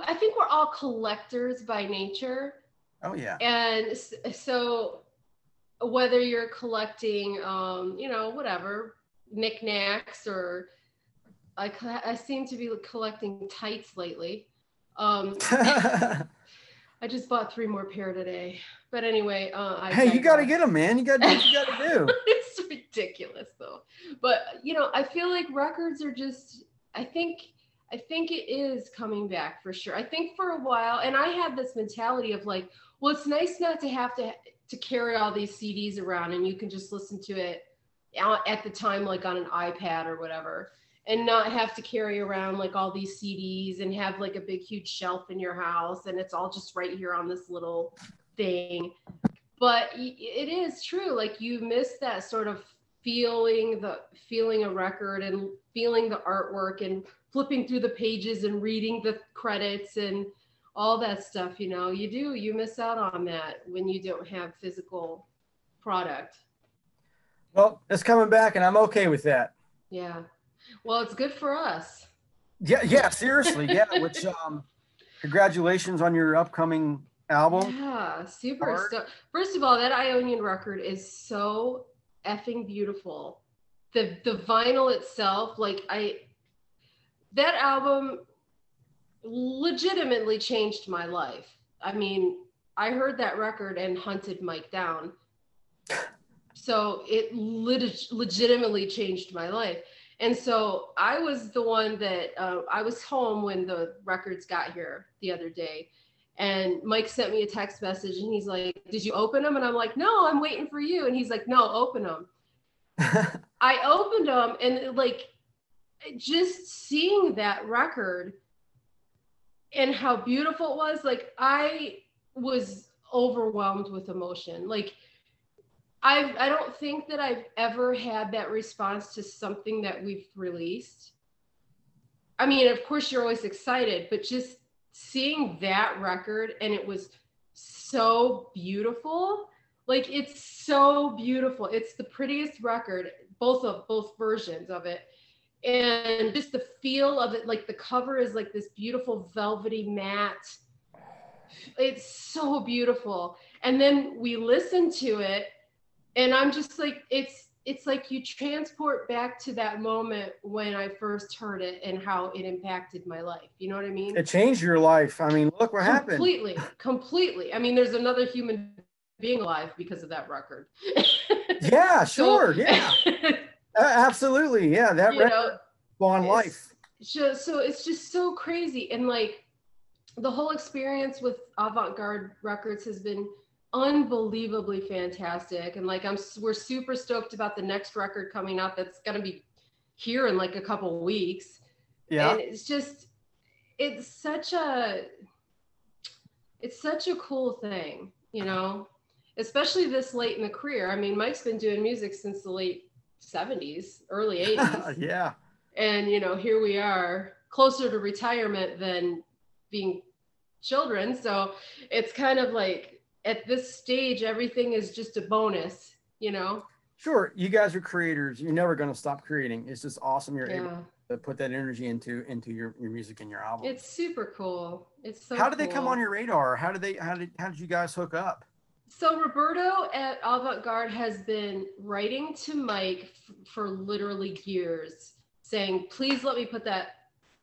B: I think we're all collectors by nature.
A: Oh yeah.
B: And so whether you're collecting, um, you know, whatever knickknacks or I, I seem to be collecting tights lately. Um, I just bought three more pair today. But anyway, uh, I
A: hey, you got to get them, man. You got to do what you got to do.
B: it's ridiculous, though. But you know, I feel like records are just. I think. I think it is coming back for sure. I think for a while, and I had this mentality of like, well, it's nice not to have to to carry all these CDs around and you can just listen to it at the time like on an iPad or whatever and not have to carry around like all these CDs and have like a big huge shelf in your house and it's all just right here on this little thing. But it is true like you miss that sort of feeling the feeling a record and feeling the artwork and flipping through the pages and reading the credits and all that stuff, you know, you do, you miss out on that when you don't have physical product.
A: Well, it's coming back and I'm okay with that.
B: Yeah. Well, it's good for us.
A: Yeah, yeah, seriously. Yeah, which um congratulations on your upcoming album.
B: Yeah, super stuff. First of all, that Ionia record is so effing beautiful. The the vinyl itself, like I that album legitimately changed my life. I mean, I heard that record and hunted Mike down. So it lit- legitimately changed my life. And so I was the one that uh, I was home when the records got here the other day. And Mike sent me a text message and he's like, Did you open them? And I'm like, No, I'm waiting for you. And he's like, No, open them. I opened them and like just seeing that record and how beautiful it was. Like I was overwhelmed with emotion. Like I've I don't think that I've ever had that response to something that we've released. I mean, of course you're always excited, but just seeing that record and it was so beautiful. Like it's so beautiful. It's the prettiest record, both of both versions of it and just the feel of it like the cover is like this beautiful velvety matte. It's so beautiful. And then we listen to it and i'm just like it's it's like you transport back to that moment when i first heard it and how it impacted my life. You know what i mean?
A: It changed your life. I mean look what
B: completely,
A: happened.
B: Completely. Completely. I mean there's another human being alive because of that record.
A: Yeah sure. So, yeah absolutely. Yeah that you record on life.
B: so, so it's just so crazy. And like the whole experience with avant-garde records has been unbelievably fantastic. And like i'm we're super stoked about the next record coming up that's going to be here in like a couple weeks. Yeah. And it's just it's such a it's such a cool thing you know? Especially this late in the career. I mean mike's been doing music since the late 70s early 80s
A: yeah
B: and you know here we are closer to retirement than being children. So it's kind of like at this stage everything is just a bonus you know?
A: Sure you guys are creators. You're never going to stop creating. It's just awesome you're yeah. able to put that energy into into your, your music and your album.
B: It's super cool. It's so
A: how did
B: cool.
A: they come on your radar? How did they how did how did you guys hook up
B: so Roberto at Avant Garde has been writing to Mike f- for literally years saying, please let me put that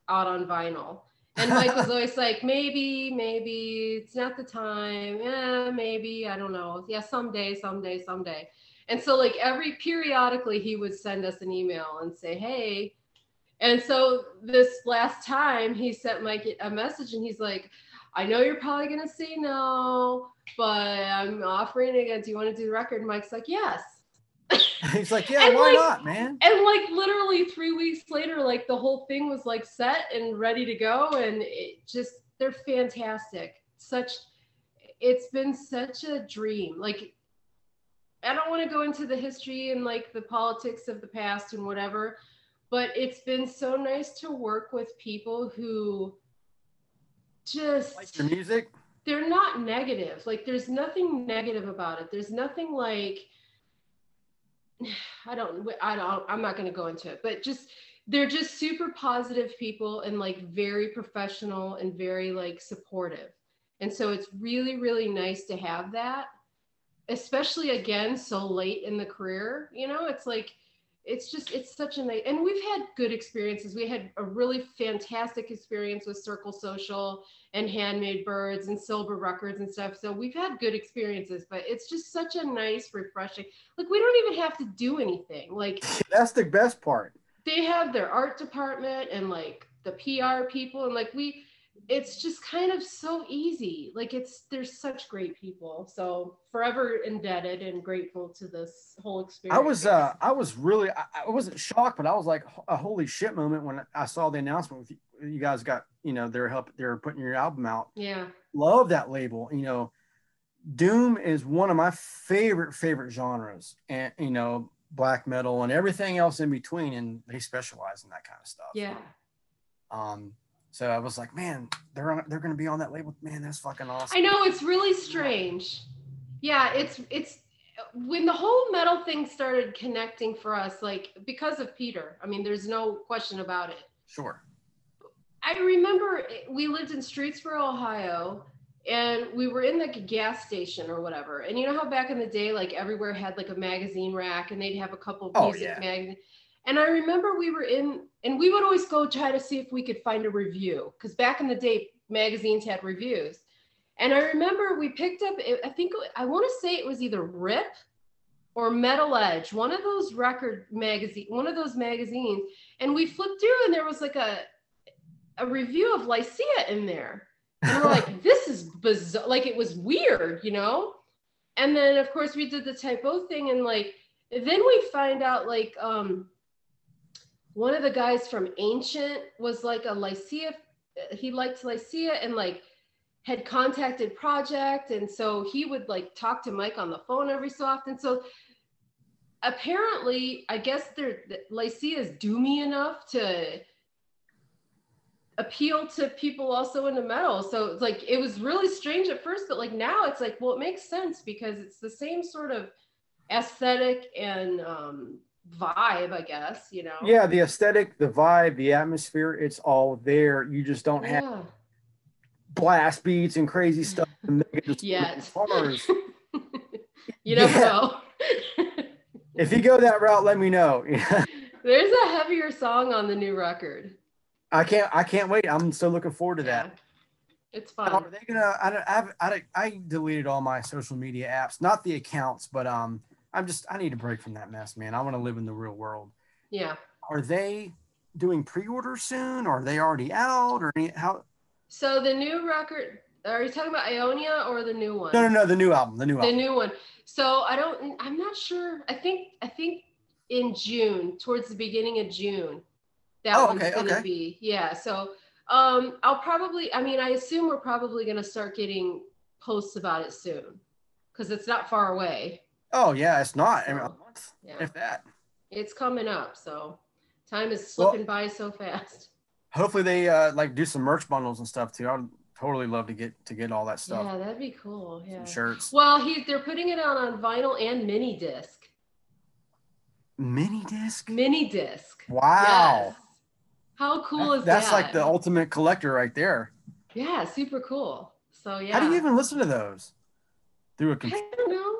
B: out on vinyl. And Mike was always like, maybe, maybe it's not the time. Yeah, maybe, I don't know. Yeah, someday, someday, someday. And so like every periodically he would send us an email and say, hey. And so this last time he sent Mike a message and he's like, I know you're probably gonna say no, but I'm offering it again. Do you want to do the record? Mike's like, yes.
A: He's like, yeah, why like, not, man?
B: And like literally three weeks later, like the whole thing was like set and ready to go. And it just, they're fantastic. Such, it's been such a dream. Like, I don't want to go into the history and like the politics of the past and whatever, but it's been so nice to work with people who just
A: like the music.
B: They're not negative. Like, there's nothing negative about it. There's nothing like, I don't, I don't, I'm not going to go into it, but just, they're just super positive people and like very professional and very like supportive. And so it's really, really nice to have that, especially again, so late in the career. You know, it's like, it's just it's such a nice and we've had good experiences we had a really fantastic experience with circle social and handmade birds and Silber records and stuff. So we've had good experiences but it's just such a nice refreshing like we don't even have to do anything like
A: that's the best part.
B: They have their art department and like the pr people and like we it's just kind of so easy. Like it's there's such great people. So forever indebted and grateful to this whole experience.
A: I was uh I was really I, I wasn't shocked, but I was like a holy shit moment when I saw the announcement with you, you guys got, you know, they're help they're putting your album out.
B: Yeah.
A: Love that label. You know, Doom is one of my favorite favorite genres and you know, black metal and everything else in between and they specialize in that kind of stuff.
B: Yeah.
A: Um so I was like, man, they're on, they're going to be on that label. Man, that's fucking awesome.
B: I know it's really strange. Yeah, it's it's when the whole metal thing started connecting for us, like because of Peter. I mean, there's no question about it.
A: Sure.
B: I remember we lived in Streetsboro, Ohio, and we were in the gas station or whatever. And you know how back in the day, like everywhere had like a magazine rack, and they'd have a couple oh, of music oh, yeah. magazines. And I remember we were in, and we would always go try to see if we could find a review because back in the day, magazines had reviews. And I remember we picked up, I think, I want to say it was either Rip or Metal Edge, one of those record magazine, one of those magazines. And we flipped through and there was like a, a review of Lycia in there. And we're like, this is bizarre. Like it was weird, you know? And then of course we did the Type O thing and like, then we find out like, um, one of the guys from Ancient was like a Lycia he liked Lycia and like had contacted Projekt, and so he would like talk to Mike on the phone every so often. So apparently, I guess they're Lycia is doomy enough to appeal to people also into metal. So it's like it was really strange at first, but like now it's like, well, it makes sense because it's the same sort of aesthetic and um vibe, I guess, you know.
A: Yeah, the aesthetic, the vibe, the atmosphere, it's all there. You just don't yeah. have blast beats and crazy stuff
B: yet. you never know.
A: if you go that route, let me know.
B: There's a heavier song on the new record.
A: I can't. I can't wait. I'm so looking forward to yeah. that.
B: It's fun.
A: Are they gonna? I, I've, I, I deleted all my social media apps, not the accounts, but um, I'm just. I need a break from that mess, man. I want to live in the real world.
B: Yeah.
A: Are they doing pre-order soon? Or are they already out? Or any, how?
B: So the new record. Are you talking about Ionia or the new one?
A: No, no, no. The new album. The new
B: album. The new one. So I don't. I'm not sure. I think. I think in June, towards the beginning of June that oh, one's okay, gonna okay. be. Yeah. So um I'll probably I mean I assume we're probably gonna start getting posts about it soon because it's not far away.
A: Oh yeah, it's not. I mean, yeah. if that.
B: It's coming up, so time is slipping well, by so fast.
A: Hopefully they uh like do some merch bundles and stuff too. I'd totally love to get to get all that stuff.
B: Yeah, that'd be cool. Yeah.
A: Some shirts.
B: Well, he they're putting it out on vinyl and mini disc.
A: Mini disc?
B: Mini disc.
A: Wow.
B: Yes. How cool
A: that,
B: is
A: that's
B: that?
A: That's like the ultimate collector right there.
B: Yeah, super cool. So yeah.
A: How do you even listen to those? Through a computer?
B: I don't know.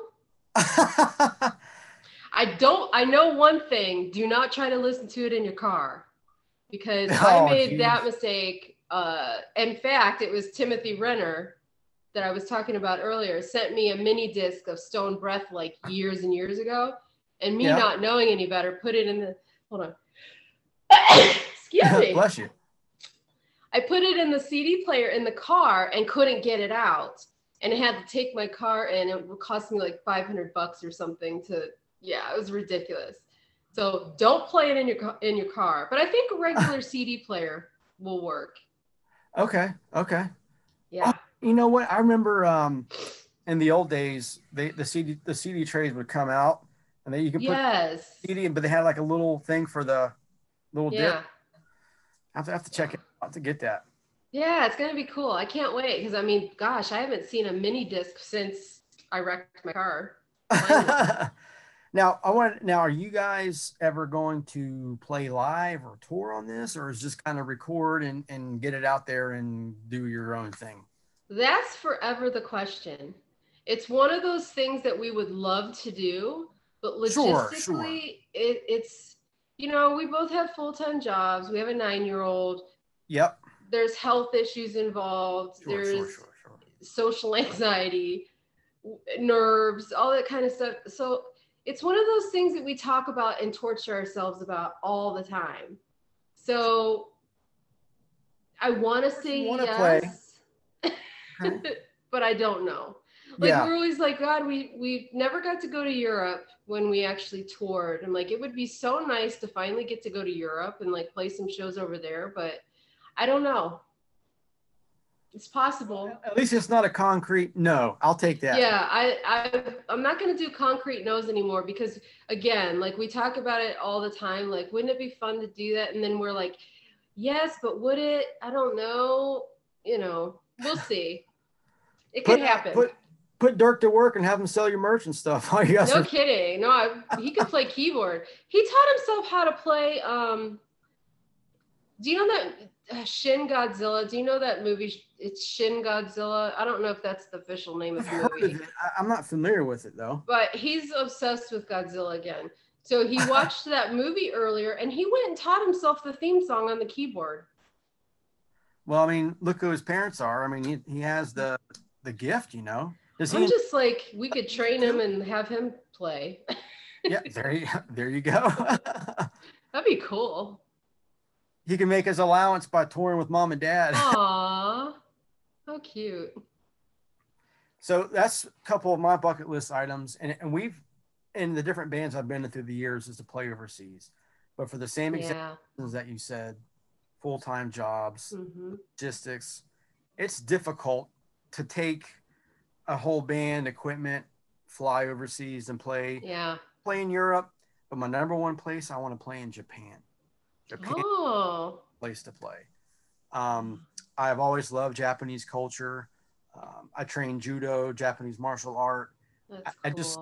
B: I don't. I know one thing. Do not try to listen to it in your car, because oh, I made geez. that mistake. Uh, in fact, it was Timothy Renner that I was talking about earlier sent me a mini disc of Stone Breath like years and years ago, and me yeah. not knowing any better, put it in the. Hold on.
A: Excuse me. Bless you.
B: I put it in the CD player in the car and couldn't get it out. And I had to take my car and it would cost me like 500 bucks or something to, yeah, it was ridiculous. So don't play it in your in your car. But I think a regular CD player will work.
A: Okay. Okay.
B: Yeah. Oh,
A: you know what? I remember um, in the old days, they the CD the CD trays would come out and then you could put
B: yes.
A: CD, but they had like a little thing for the little
B: yeah.
A: dip. I have to have to check it out to get that.
B: Yeah, it's gonna be cool. I can't wait because I mean, gosh, I haven't seen a mini disc since I wrecked my car.
A: now I want now are you guys ever going to play live or tour on this or is just kind of record and, and get it out there and do your own thing?
B: That's forever the question. It's one of those things that we would love to do, but logistically sure, sure. It, it's you know, we both have full time jobs. We have a nine year old.
A: Yep.
B: There's health issues involved. Sure, There's sure, sure, social anxiety, nerves, all that kind of stuff. So it's one of those things that we talk about and torture ourselves about all the time. So I want to say yes, but I don't know. Like yeah. we're always like, God, we we never got to go to Europe when we actually toured. And like it would be so nice to finally get to go to Europe and like play some shows over there, but I don't know. It's possible.
A: At least it's not a concrete no. I'll take that.
B: Yeah, I, I I'm not gonna do concrete no's anymore because again, like we talk about it all the time. Like, wouldn't it be fun to do that? And then we're like, yes, but would it? I don't know. You know, we'll see. It could happen.
A: Put, put Dirk to work and have him sell your merch and stuff.
B: no are- kidding. No, I, he could play keyboard. He taught himself how to play. Um, do you know that uh, Shin Godzilla? Do you know that movie? It's Shin Godzilla. I don't know if that's the official name of the movie. Of
A: I, am not familiar with it though.
B: But he's obsessed with Godzilla again. So he watched that movie earlier, and he went and taught himself the theme song on the keyboard.
A: Well, I mean, look who his parents are. I mean, he, he has the the gift, you know.
B: Does I'm just like we could train him and have him play.
A: yeah, there you there you go.
B: That'd be cool.
A: He can make his allowance by touring with mom and dad.
B: Aww, how cute.
A: So that's a couple of my bucket list items, and, and we've in the different bands I've been in through the years is to play overseas, but for the same exact yeah. reasons that you said, full time jobs,
B: Mhm.
A: logistics. It's difficult to take a whole band, equipment, fly overseas and play
B: Yeah.
A: play in Europe. But my number one place, I want to play in Japan. Japan
B: Oh.
A: place to play. Um, I've always loved Japanese culture. Um, I train judo, Japanese martial art.
B: That's cool.
A: I just-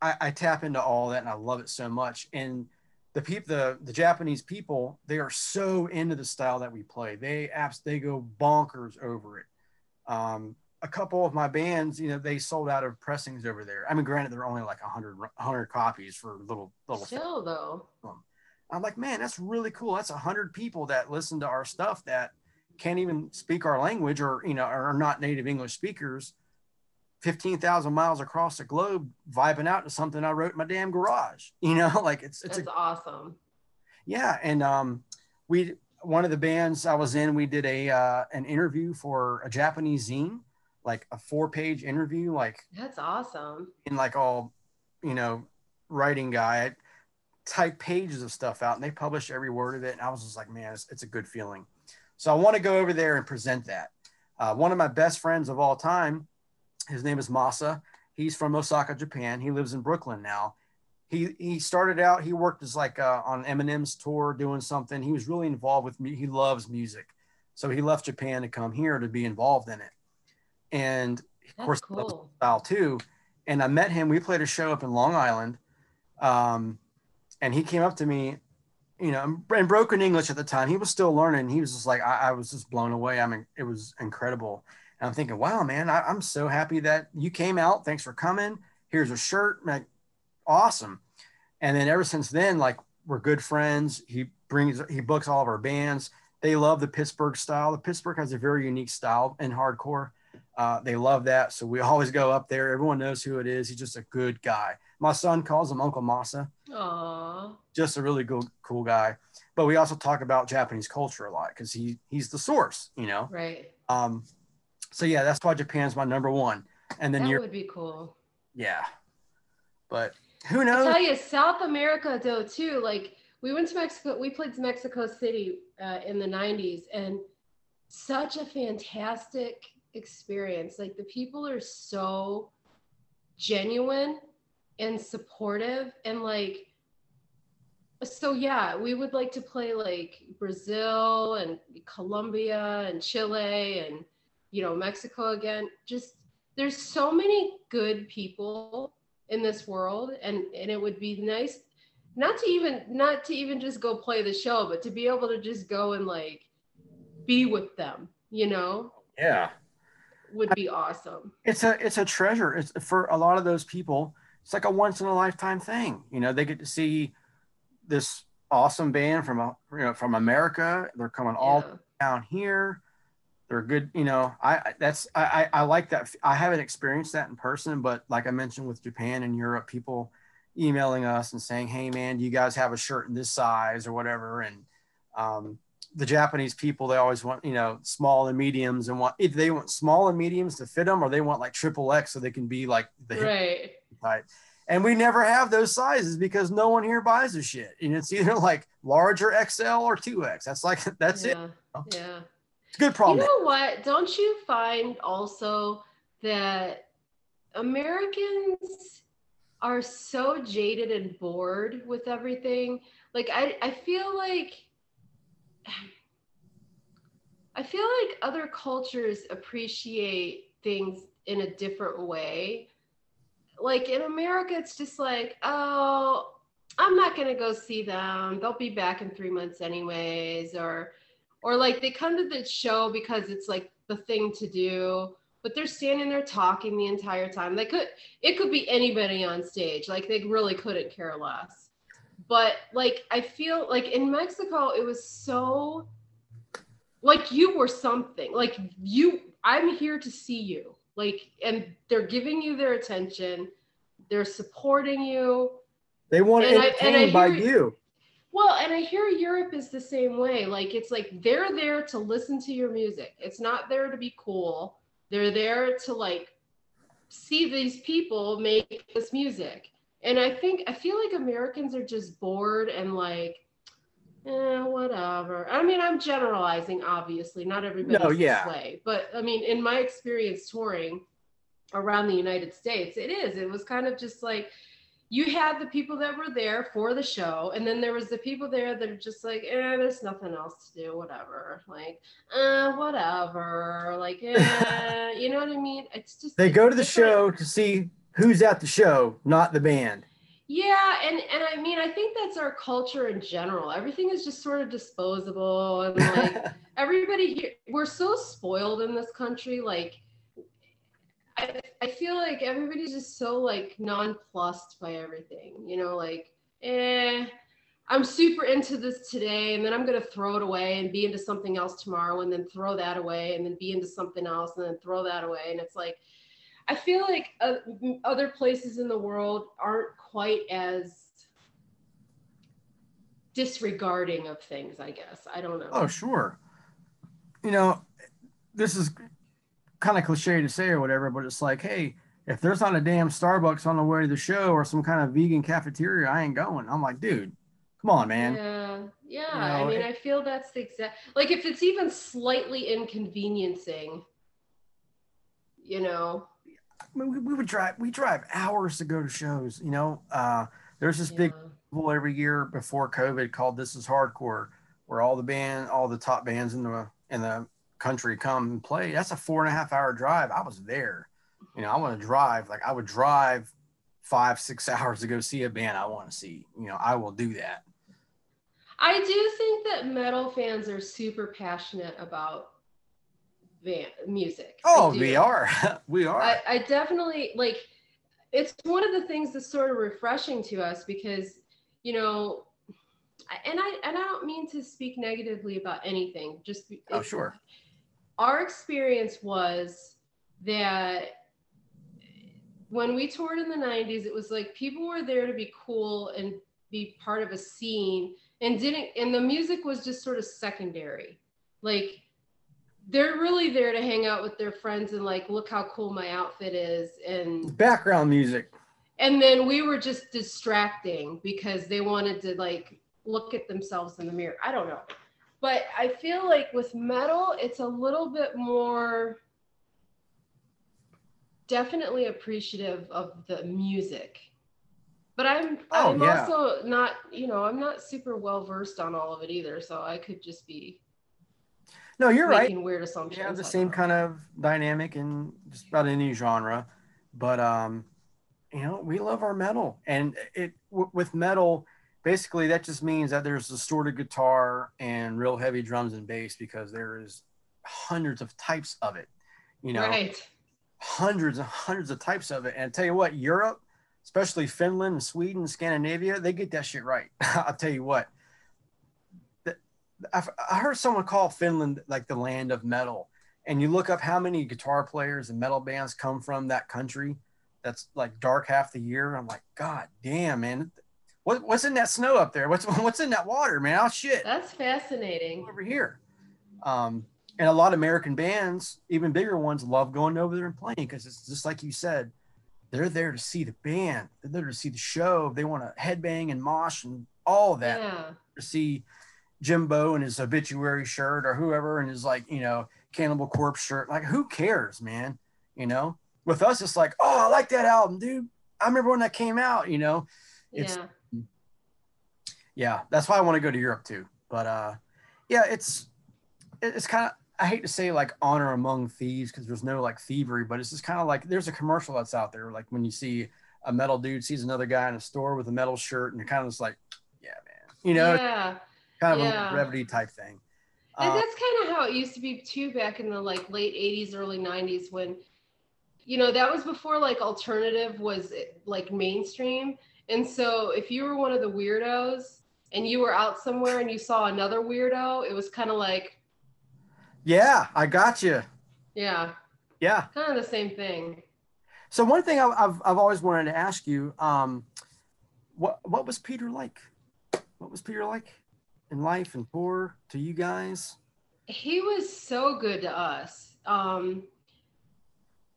A: I, I tap into all that and I love it so much. And the people, the, the Japanese people, they are so into the style that we play. They apps, they go bonkers over it. Um, a couple of my bands, you know, they sold out of pressings over there. I mean, granted, they're only like 100, 100 copies for little, little
B: Still though.
A: I'm like, man, that's really cool. That's a hundred people that listen to our stuff that can't even speak our language or you know are not native English speakers. Fifteen thousand miles across the globe, vibing out to something I wrote in my damn garage. You know, like it's it's
B: That's
A: a
B: awesome.
A: yeah. And um, we one of the bands I was in, we did a uh, an interview for a Japanese zine, like a four page interview, like
B: That's awesome.
A: in like all you know writing guy type pages of stuff out and they published every word of it and i was just like man it's, it's a good feeling. So i want to go over there and present that. Uh, one of my best friends of all time his name is masa. He's from osaka japan. He lives in brooklyn now. He he started out he worked as like uh, on eminem's tour doing something. He was really involved with me he loves music. So he left japan to come here to be involved in it. And of
B: That's
A: course
B: cool.
A: style too. And I met him. We played a show up in Long Island, um, and he came up to me, you know, in broken English at the time. He was still learning. He was just like, I, I was just blown away. I mean, it was incredible. And I'm thinking, wow, man, I, I'm so happy that you came out. Thanks for coming. Here's a shirt. Like, awesome. And then ever since then, like, we're good friends. He brings, he books all of our bands. They love the Pittsburgh style. The Pittsburgh has a very unique style in hardcore. Uh, they love that. So we always go up there. Everyone knows who it is. He's just a good guy. My son calls him Uncle Masa,
B: Aw.
A: just a really good, cool guy. But we also talk about Japanese culture a lot because he he's the source, you know.
B: Right.
A: Um, so yeah, that's why Japan's my number one. And then you're
B: would be cool.
A: yeah, but who knows?
B: I tell you, South America though too. Like we went to Mexico. We played to Mexico City uh, in the '90s, and such a fantastic experience. Like the people are so genuine and supportive, and like. So yeah, we would like to play like Brazil and Colombia and Chile and you know Mexico again. Just there's so many good people in this world and and it would be nice not to even not to even just go play the show but to be able to just go and like be with them you know
A: yeah,
B: would be awesome
A: it's a it's a treasure. It's for a lot of those people. It's like a once in a lifetime thing. You know, they get to see this awesome band from you know from America. They're coming all down here. They're good, you know. I that's I I like that. I haven't experienced that in person, but like I mentioned with Japan and Europe, people emailing us and saying, "Hey, man, do you guys have a shirt in this size or whatever?" And um, the Japanese people, they always want you know small and mediums and want if they want small and mediums to fit them, or they want like triple X so they can be like the
B: right
A: type. And we never have those sizes because no one here buys the shit. And it's either like large or XL or 2X. That's like that's it.
B: yeah oh. yeah
A: It's a good problem.
B: you know what don't you find also that americans are so jaded and bored with everything like i i feel like I feel like other cultures appreciate things in a different way. Like in America, it's just like, oh, I'm not gonna go see them. They'll be back in three months anyways, or or like they come to the show because it's like the thing to do, but they're standing there talking the entire time. They could it could be anybody on stage. Like they really couldn't care less. But like I feel like in Mexico, it was so like you were something like you i'm here to see you like and they're giving you their attention they're supporting you.
A: They want to
B: And I-
A: entertain by you.
B: well and i hear europe is the same way. Like it's like they're there to listen to your music. It's not there to be cool. They're there to like see these people make this music. And i think i feel like americans are just bored and like eh, whatever. I mean, I'm generalizing, obviously, not everybody's
A: No, yeah.
B: this way, but I mean, in my experience touring around the United States, it is. It was kind of just like you had the people that were there for the show, and then there was the people there that are just like, eh, there's nothing else to do, whatever. Like, uh, whatever. Like, eh, you know what I mean? It's just
A: They go to the
B: different.
A: show to see who's at the show, not the band.
B: Yeah, and and I mean, I think that's our culture in general. Everything is just sort of disposable, and like everybody here, we're so spoiled in this country. Like, I I feel like everybody's just so like nonplussed by everything. You know, like, eh, I'm super into this today, and then I'm gonna throw it away and be into something else tomorrow, and then throw that away, and then be into something else, and then throw that away, and it's like. I feel like uh, other places in the world aren't quite as disregarding of things, I guess. I don't know.
A: Oh, sure. You know, this is kind of cliche to say or whatever, but it's like, hey, if there's not a damn Starbucks on the way to the show or some kind of vegan cafeteria, I ain't going. I'm like, dude, come on, man.
B: Yeah, yeah.
A: You
B: I mean,
A: it-
B: I feel that's the exact like if it's even slightly inconveniencing, you know.
A: I mean, we, we would drive, we drive hours to go to shows. You know, uh, there's this big
B: yeah.
A: festival every year before COVID called This Is Hardcore, where all the band, all the top bands in the in the country come and play. That's a four and a half hour drive. I was there. You know, I want to drive. Like I would drive five, six hours to go see a band I want to see. You know, I will do that.
B: I do think that metal fans are super passionate about van music.
A: Oh, we are. we are.
B: I, I definitely like it's one of the things that's sort of refreshing to us because you know and I and I don't mean to speak negatively about anything just
A: oh, sure.
B: our experience was that when we toured in the 90s it was like people were there to be cool and be part of a scene and didn't and the music was just sort of secondary like they're really there to hang out with their friends and like look how cool my outfit is and
A: Background music.
B: and then we were just distracting because they wanted to like look at themselves in the mirror i don't know but i feel like with metal it's a little bit more definitely appreciative of the music but i'm
A: Oh,
B: i'm
A: yeah.
B: also not you know i'm not super well versed on all of it either so i could just be
A: No, you're right.
B: making weird assumptions
A: have the same kind of dynamic in just about any genre, but um, you know, we love our metal, and it w- with metal, basically that just means that there's distorted guitar and real heavy drums and bass because there is hundreds of types of it. You know,
B: right
A: hundreds and hundreds of types of it. And I tell you what, Europe, especially Finland and Sweden, Scandinavia, they get that shit right. I'll tell you what. I've- I heard someone call Finland like the land of metal. And you look up how many guitar players and metal bands come from that country that's like dark half the year. I'm like, God damn, man. What, what's in that snow up there? What's what's in that water, man? Oh shit
B: that's fascinating
A: over here. Um, and a lot of American bands, even bigger ones, love going over there and playing because it's just like you said, they're there to see the band, they're there to see the show. They want to headbang and mosh and all that
B: yeah
A: to see Jimbo in his obituary shirt or whoever in his like, you know, Cannibal Corpse shirt. Like, who cares, man? You know, with us, it's like, oh, I like that album, dude. I remember when that came out, you know? It's-
B: yeah.
A: Yeah that's why i want to go to europe too. But uh yeah it's it's kind of i hate to say like honor among thieves because there's no like thievery but it's just kind of like there's a commercial that's out there like when you see a metal dude sees another guy in a store with a metal shirt and you're kind of just like yeah man. You know?
B: Yeah
A: kind of
B: yeah.
A: a brevity type thing
B: And
A: Uh,
B: that's kind of how it used to be too back in the like late 80s, early 90s when you know, that was before like alternative was like mainstream. And so if you were one of the weirdos and you were out somewhere and you saw another weirdo, it was kind of like,
A: yeah i got you
B: yeah,
A: yeah
B: kind of the same thing.
A: so one thing i've, I've always wanted to ask you um what what was peter like what was peter like in life and poor to you guys
B: He was so good to us. Um,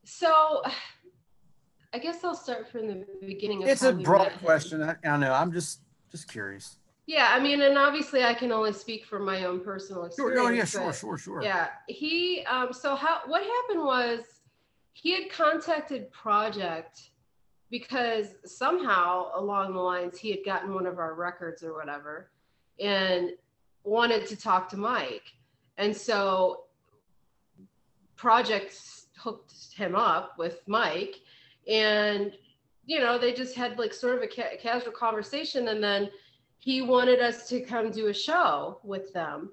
B: so I guess I'll start from the beginning. Of
A: it's a broad question I, I know i'm just just curious
B: Yeah, I mean, and obviously I can only speak from my own personal experience.
A: Sure, oh, yeah, sure, sure, sure.
B: Yeah, he. Um, so how? What happened was he had contacted Projekt because somehow along the lines he had gotten one of our records or whatever, and wanted to talk to Mike, and so Projekt hooked him up with Mike, and you know they just had like sort of a ca- casual conversation, and then he wanted us to come do a show with them.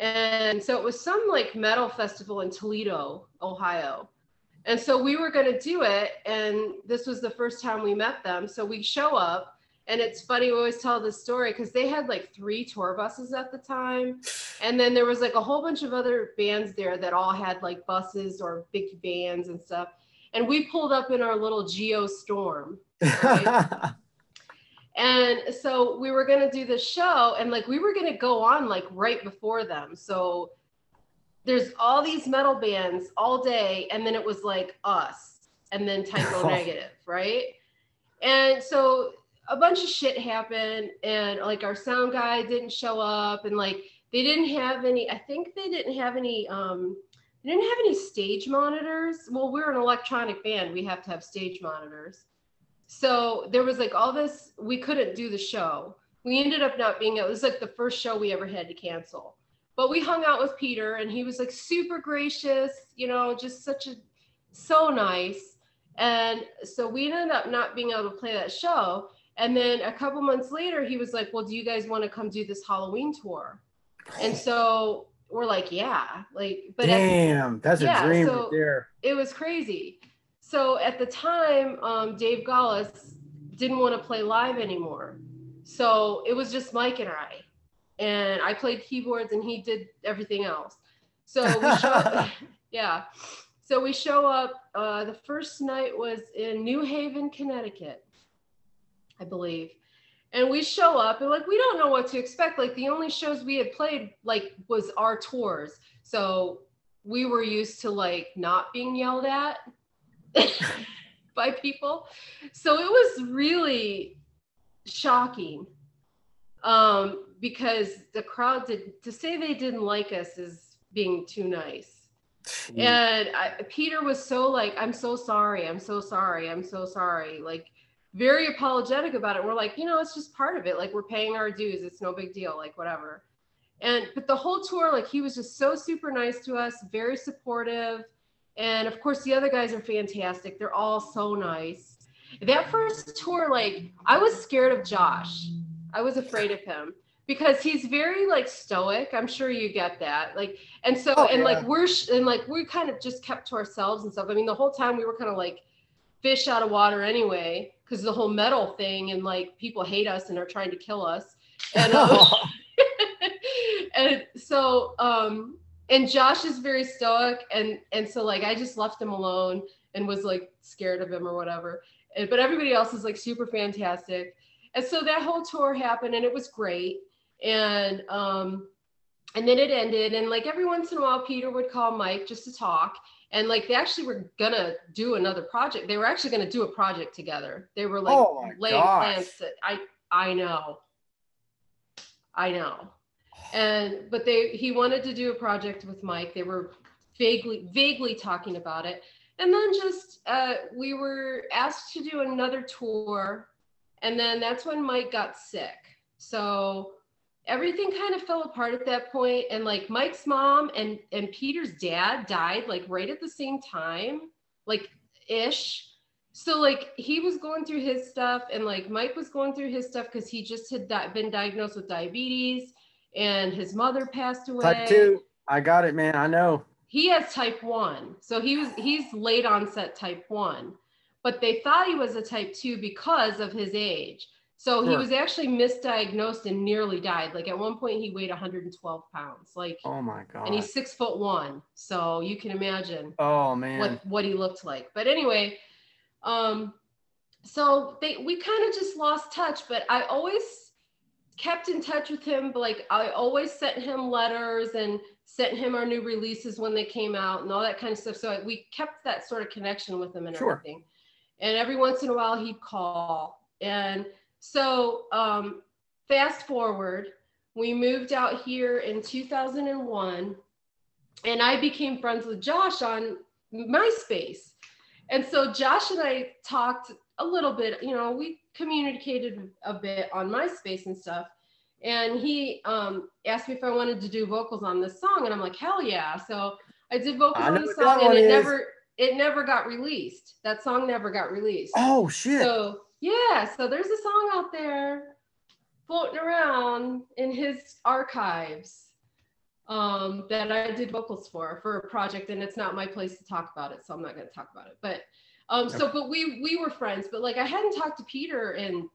B: And so it was some like metal festival in Toledo, Ohio. And so we were going to do it. And this was the first time we met them. So we show up. And it's funny, we always tell this story because they had like three tour buses at the time. And then there was like a whole bunch of other bands there that all had like buses or big vans and stuff. And we pulled up in our little Geo Storm. Right? And so we were going to do the show and like we were going to go on like right before them. So there's all these metal bands all day and then it was like us and then Type O Negative, right? And so a bunch of shit happened and like our sound guy didn't show up and like they didn't have any I think they didn't have any um they didn't have any stage monitors. Well, we're an electronic band. We have to have stage monitors. So there was like all this we couldn't do the show. We ended up not being it was like the first show we ever had to cancel. But we hung out with peter and he was like super gracious you know just such a so nice. And so we ended up not being able to play that show and then a couple months later he was like well do you guys want to come do this halloween tour and so we're like yeah like
C: but damn at, that's yeah, a dream so right there
B: it was crazy so at the time, um, Dave Galas didn't want to play live anymore. So it was just Mike and I. And I played keyboards and he did everything else. So we show up, yeah. So we show up. Uh, the first night was in New Haven, Connecticut, I believe. And we show up and like we don't know what to expect. Like the only shows we had played like was our tours. So we were used to like not being yelled at by people. So it was really shocking um, because the crowd did to say they didn't like us is being too nice. And I, Peter was so like, I'm so sorry, I'm so sorry, I'm so sorry, like very apologetic about it. We're like, you know, it's just part of it. Like we're paying our dues. It's no big deal. Like whatever. And but the whole tour, like he was just so super nice to us, very supportive and of course, the other guys are fantastic. They're all so nice. That first tour, like, I was scared of Josh. I was afraid of him because he's very like stoic. I'm sure you get that. Like, and so, oh, and yeah. like, we're, sh- and like, we kind of just kept to ourselves and stuff. I mean, the whole time we were kind of like fish out of water anyway, because the whole metal thing and like people hate us and are trying to kill us. And, um, and so, um, and Josh is very stoic and and so like I just left him alone and was like scared of him or whatever. And, but everybody else is like super fantastic. And so that whole tour happened and it was great. And um and then it ended and like every once in a while Peter would call Mike just to talk and like they actually were gonna do another project. They were actually gonna do a project together. They were like
C: oh
B: laying plans to, I I know. I know and but they he wanted to do a project with mike they were vaguely vaguely talking about it and then just uh, we were asked to do another tour and then that's when mike got sick so everything kind of fell apart at that point and like mike's mom and and peter's dad died like right at the same time like ish so like he was going through his stuff and like mike was going through his stuff because he just had di- been diagnosed with diabetes and his mother passed away.
C: Type two. I got it, man. I know.
B: He has type one. So he was he's late onset type one. But they thought he was a type two because of his age. So sure. he was actually misdiagnosed and nearly died. Like at one point he weighed 112 pounds. Like
C: oh my god.
B: And he's six foot one. So you can imagine
C: oh man
B: what, what he looked like. But anyway, um, so they we kind of just lost touch, but I always kept in touch with him. Like I always sent him letters and sent him our new releases when they came out and all that kind of stuff. So we kept that sort of connection with him and sure. everything. And every once in a while he'd call. And so um, fast forward, we moved out here in 2001 and I became friends with Josh on MySpace. And so Josh and I talked a little bit, you know, we communicated a bit on MySpace and stuff. And he um, asked me if I wanted to do vocals on this song, and I'm like, hell yeah! So I did vocals I on the song, and it is. never it never got released. That song never got released.
C: Oh shit!
B: So yeah, so there's a song out there floating around in his archives um, that I did vocals for for a project, and it's not my place to talk about it, so I'm not going to talk about it. But um, okay. so, but we we were friends, but like I hadn't talked to Peter in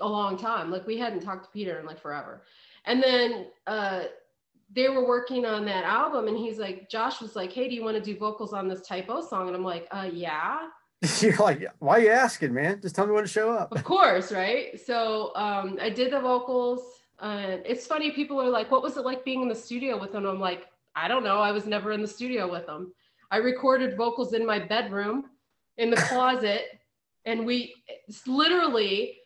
B: a long time. Like we hadn't talked to Peter in like forever, and then uh, they were working on that album, and he's like, Josh was like, "Hey, do you want to do vocals on this Type O song?" And I'm like, "Uh, yeah."
C: You're like, why are you asking, man? Just tell me when to show up.
B: Of course, right? So um, I did the vocals uh, it's funny, people are like, what was it like being in the studio with them? I'm like, I don't know. I was never in the studio with them. I recorded vocals in my bedroom, in the closet, and we literally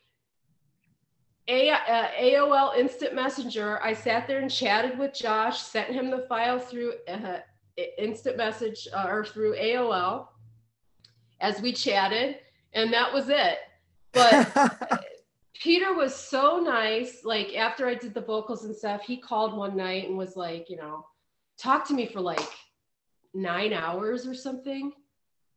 B: a, uh, AOL Instant Messenger. I sat there and chatted with Josh, sent him the file through uh, Instant Message uh, or through AOL as we chatted, and that was it. But Peter was so nice. Like after I did the vocals and stuff, he called one night and was like, you know, talk to me for like nine hours or something.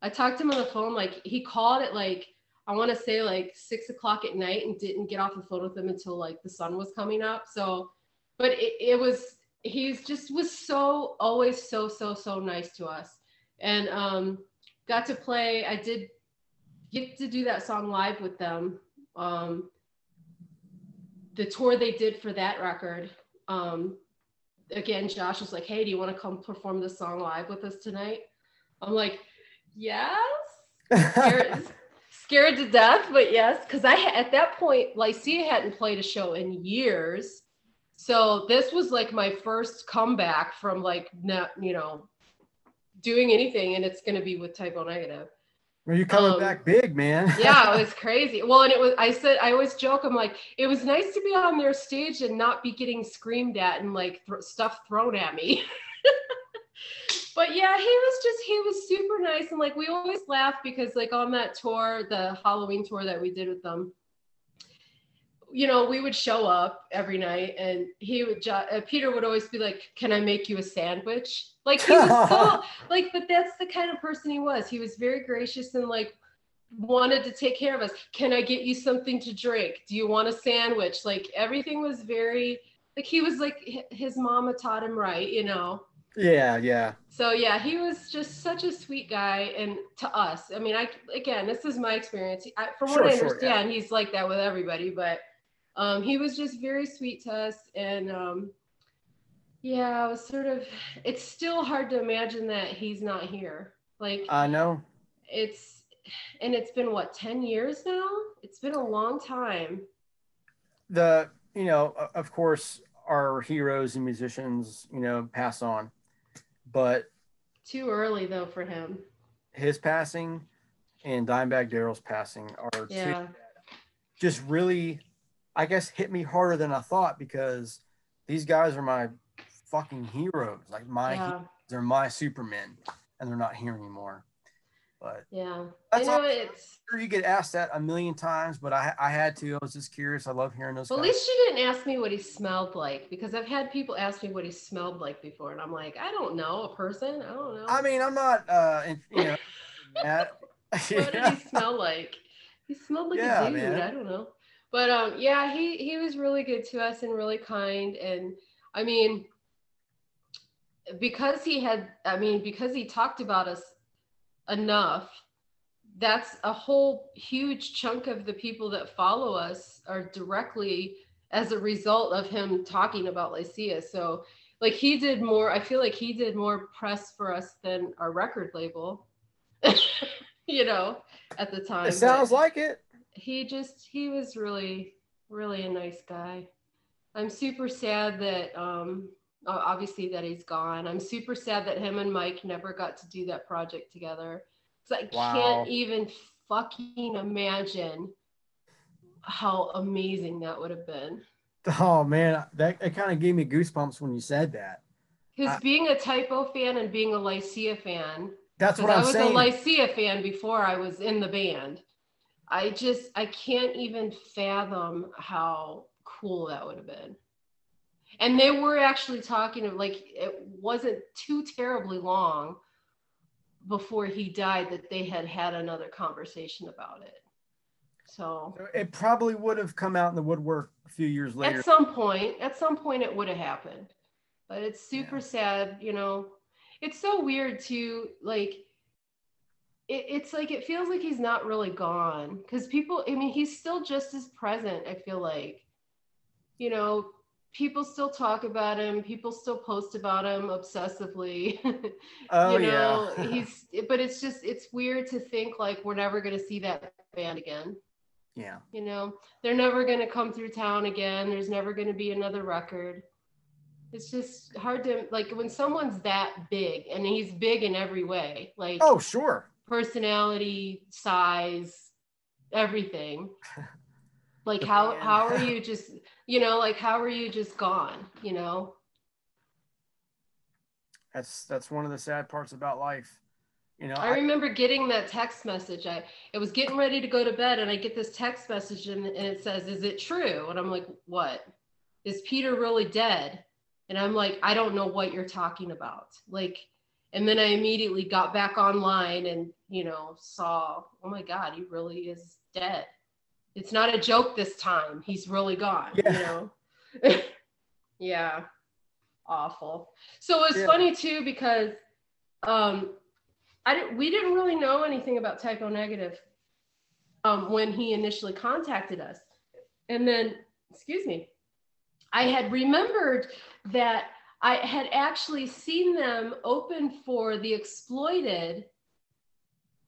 B: I talked to him on the phone. Like he called at like, I want to say like six o'clock at night and didn't get off the phone with him until like the sun was coming up. So, but it, it was, he's just was so always so, so, so nice to us. And um, got to play, I did get to do that song live with them. Um, the tour they did for that record, um, again, Josh was like, "Hey, do you want to come perform this song live with us tonight?" I'm like, "Yes." Scared, scared to death, but yes, because I at that point, Lycia hadn't played a show in years, so this was like my first comeback from like not you know doing anything, and it's going to be with Type O Negative.
C: Well, you coming um, back big, man.
B: yeah, it was crazy. Well, and it was, I said, I always joke, I'm like, it was nice to be on their stage and not be getting screamed at and like th- stuff thrown at me. but yeah, he was just, he was super nice. And like, we always laugh because like on that tour, the Halloween tour that we did with them, you know, we would show up every night and he would, uh, Peter would always be like, can I make you a sandwich? Like he was so, like, but that's the kind of person he was. He was very gracious and like wanted to take care of us. Can I get you something to drink? Do you want a sandwich? Like everything was very, like he was like, his mama taught him right, you know?
C: Yeah, yeah.
B: So yeah, he was just such a sweet guy, and to us, I mean, I again, this is my experience. I, from sure, what I understand, sure, yeah. he's like that with everybody, but um, he was just very sweet to us and um, yeah it was sort of it's still hard to imagine that he's not here. Like
C: i know.
B: it's and it's been what 10 years now? It's been a long time.
C: The you know of course our heroes and musicians you know pass on but
B: too early though for him.
C: His passing and Dimebag Darrell's passing are yeah. just really I guess hit me harder than I thought because these guys are my fucking heroes. Like my yeah. they're my supermen and they're not here anymore. But
B: yeah,
C: that's I know it's sure you get asked that a million times, but I I had to. I was just curious. I love hearing those.
B: Well, at least you didn't ask me what he smelled like because I've had people ask me what he smelled like before, and I'm like, I don't know a person. I don't know.
C: I mean, I'm not. uh You know.
B: what did he smell like? He smelled like yeah, a dude. Man. I don't know but um yeah he he was really good to us and really kind and i mean because he had i mean because he talked about us enough that's a whole huge chunk of the people that follow us are directly as a result of him talking about Lycia. So like he did more, I feel like he did more press for us than our record label, you know, at the time.
C: It sounds but, like it
B: he just he was really really a nice guy. I'm super sad that um obviously that he's gone. I'm super sad that him and Mike never got to do that project together. Cause I wow. can't even fucking imagine how amazing that would have been.
C: Oh man, that it kind of gave me goosebumps when you said that.
B: Because being a Type O fan and being a Lycia fan,
C: that's what I'm
B: I was
C: saying.
B: a Lycia fan before I was in the band. I just I can't even fathom how cool that would have been. And they were actually talking of like it wasn't too terribly long before he died that they had had another conversation about it. So
C: it probably would have come out in the woodwork a few years later.
B: At some point, at some point it would have happened. But it's super yeah. sad, you know. It's so weird to like it, it's like it feels like he's not really gone because people i mean he's still just as present i feel like. You know people still talk about him people still post about him obsessively
C: oh
B: you know
C: yeah.
B: he's but it's just it's weird to think like we're never going to see that band again.
C: Yeah.
B: You know they're never going to come through town again there's never going to be another record. It's just hard to like when someone's that big and he's big in every way like
C: oh sure
B: personality, size, everything. Like how how are you just you know like how are you just gone you know?
C: That's that's one of the sad parts about life. You know
B: i, I remember getting that text message. I it was getting ready to go to bed and i get this text message and, and it says is it true? And i'm like what? Is peter really dead? And i'm like i don't know what you're talking about. Like and then I immediately got back online and you know saw oh my god he really is dead. It's not a joke this time. He's really gone yeah. you know? Yeah. Awful. So it's yeah. funny too because um I didn't we didn't really know anything about Type O Negative um when he initially contacted us. And then excuse me I had remembered that I had actually seen them open for the exploited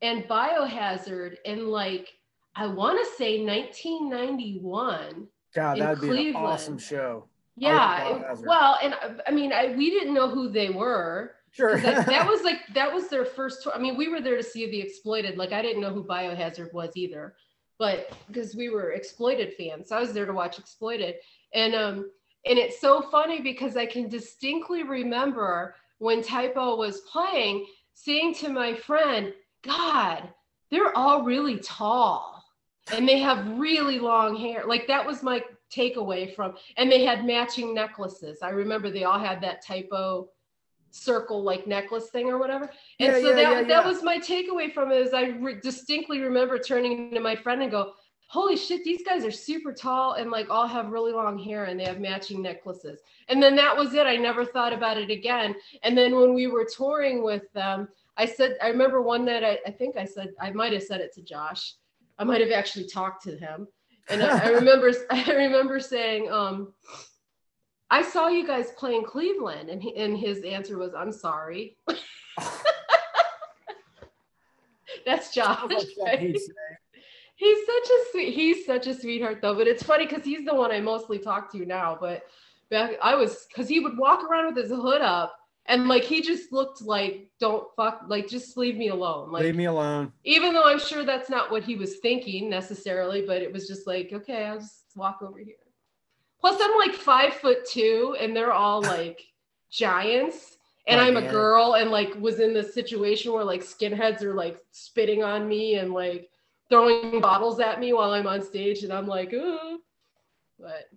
B: and biohazard in like I want to say 1991.
C: God, that'd be Cleveland. an awesome show.
B: Yeah, it, well, and I mean, I we didn't know who they were.
C: Sure.
B: that, that, was like that was their first tour. I mean, we were there to see the exploited. Like I didn't know who Biohazard was either, but because we were exploited fans, so I was there to watch exploited. And um, and it's so funny because I can distinctly remember when Type O was playing, saying to my friend, God, they're all really tall and they have really long hair. Like that was my takeaway from, and they had matching necklaces. I remember they all had that Type O circle like necklace thing or whatever. And yeah, so yeah, that, yeah, that was my takeaway from it is I re- distinctly remember turning to my friend and go, holy shit, these guys are super tall and like all have really long hair and they have matching necklaces. And then that was it. I never thought about it again. And then when we were touring with them, I said, I remember one night, I, I think I said, I might have said it to Josh. I might have actually talked to him. And I, I remember, I remember saying, um, I saw you guys playing Cleveland. And, he, and his answer was, I'm sorry. That's Josh. Right? He's such a sweet he's such a sweetheart though but it's funny because he's the one i mostly talk to now but back i was because he would walk around with his hood up and like he just looked like don't fuck like just leave me alone like
C: leave me alone
B: even though i'm sure that's not what he was thinking necessarily but it was just like okay i'll just walk over here plus i'm like five foot two and they're all like giants and oh, i'm man. a girl and like was in this situation where like skinheads are like spitting on me and like throwing bottles at me while I'm on stage, and I'm like, Ooh. but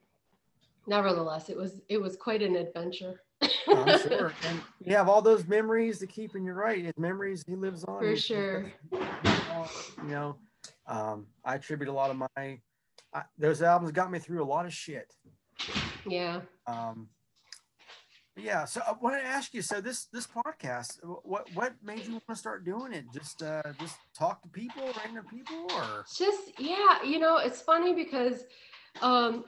B: nevertheless, it was it was quite an adventure.
C: I'm sure, and you have all those memories to keep, and you're right. His memories he lives on
B: for sure.
C: You know, um, I attribute a lot of my I, those albums got me through a lot of shit.
B: Yeah.
C: Um, yeah so i want to ask you so this this podcast what what made you want to start doing it? Just uh just talk to people random people or?
B: Just yeah you know it's funny because um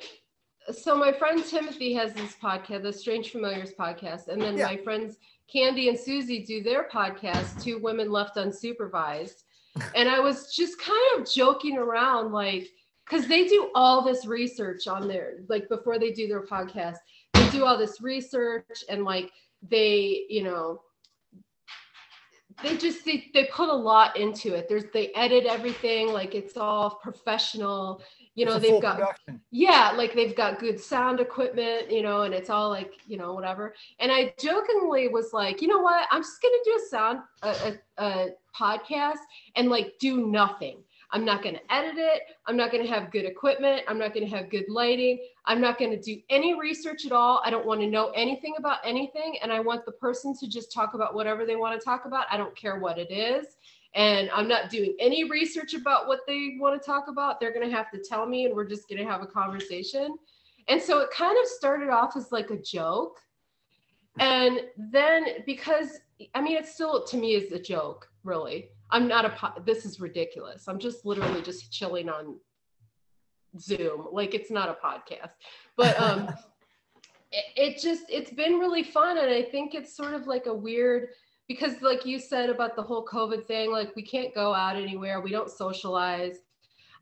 B: so my friend timothy has this podcast the strange familiars podcast and then yeah. my friends candy and susie do their podcast two women left unsupervised. And i was just kind of joking around like because they do all this research on their like before they do their podcast do all this research and like they, you know, they just they, they put a lot into it. There's they edit everything like it's all professional. You know they've got production. yeah like they've got good sound equipment you know and it's all like you know whatever. And i jokingly was like you know what? I'm just gonna do a sound a, a, a podcast and like do nothing i'm not gonna edit it i'm not gonna have good equipment i'm not gonna have good lighting i'm not gonna do any research at all i don't want to know anything about anything and i want the person to just talk about whatever they want to talk about i don't care what it is and I'm not doing any research about what they want to talk about. They're going to have to tell me, and we're just going to have a conversation. And so it kind of started off as like a joke. And then because, I mean, it's still to me is a joke, really. I'm not a, this is ridiculous. I'm just literally just chilling on Zoom. Like it's not a podcast. But, um, it, it just, it's been really fun. And I think it's sort of like a weird, because like you said about the whole covid thing like we can't go out anywhere we don't socialize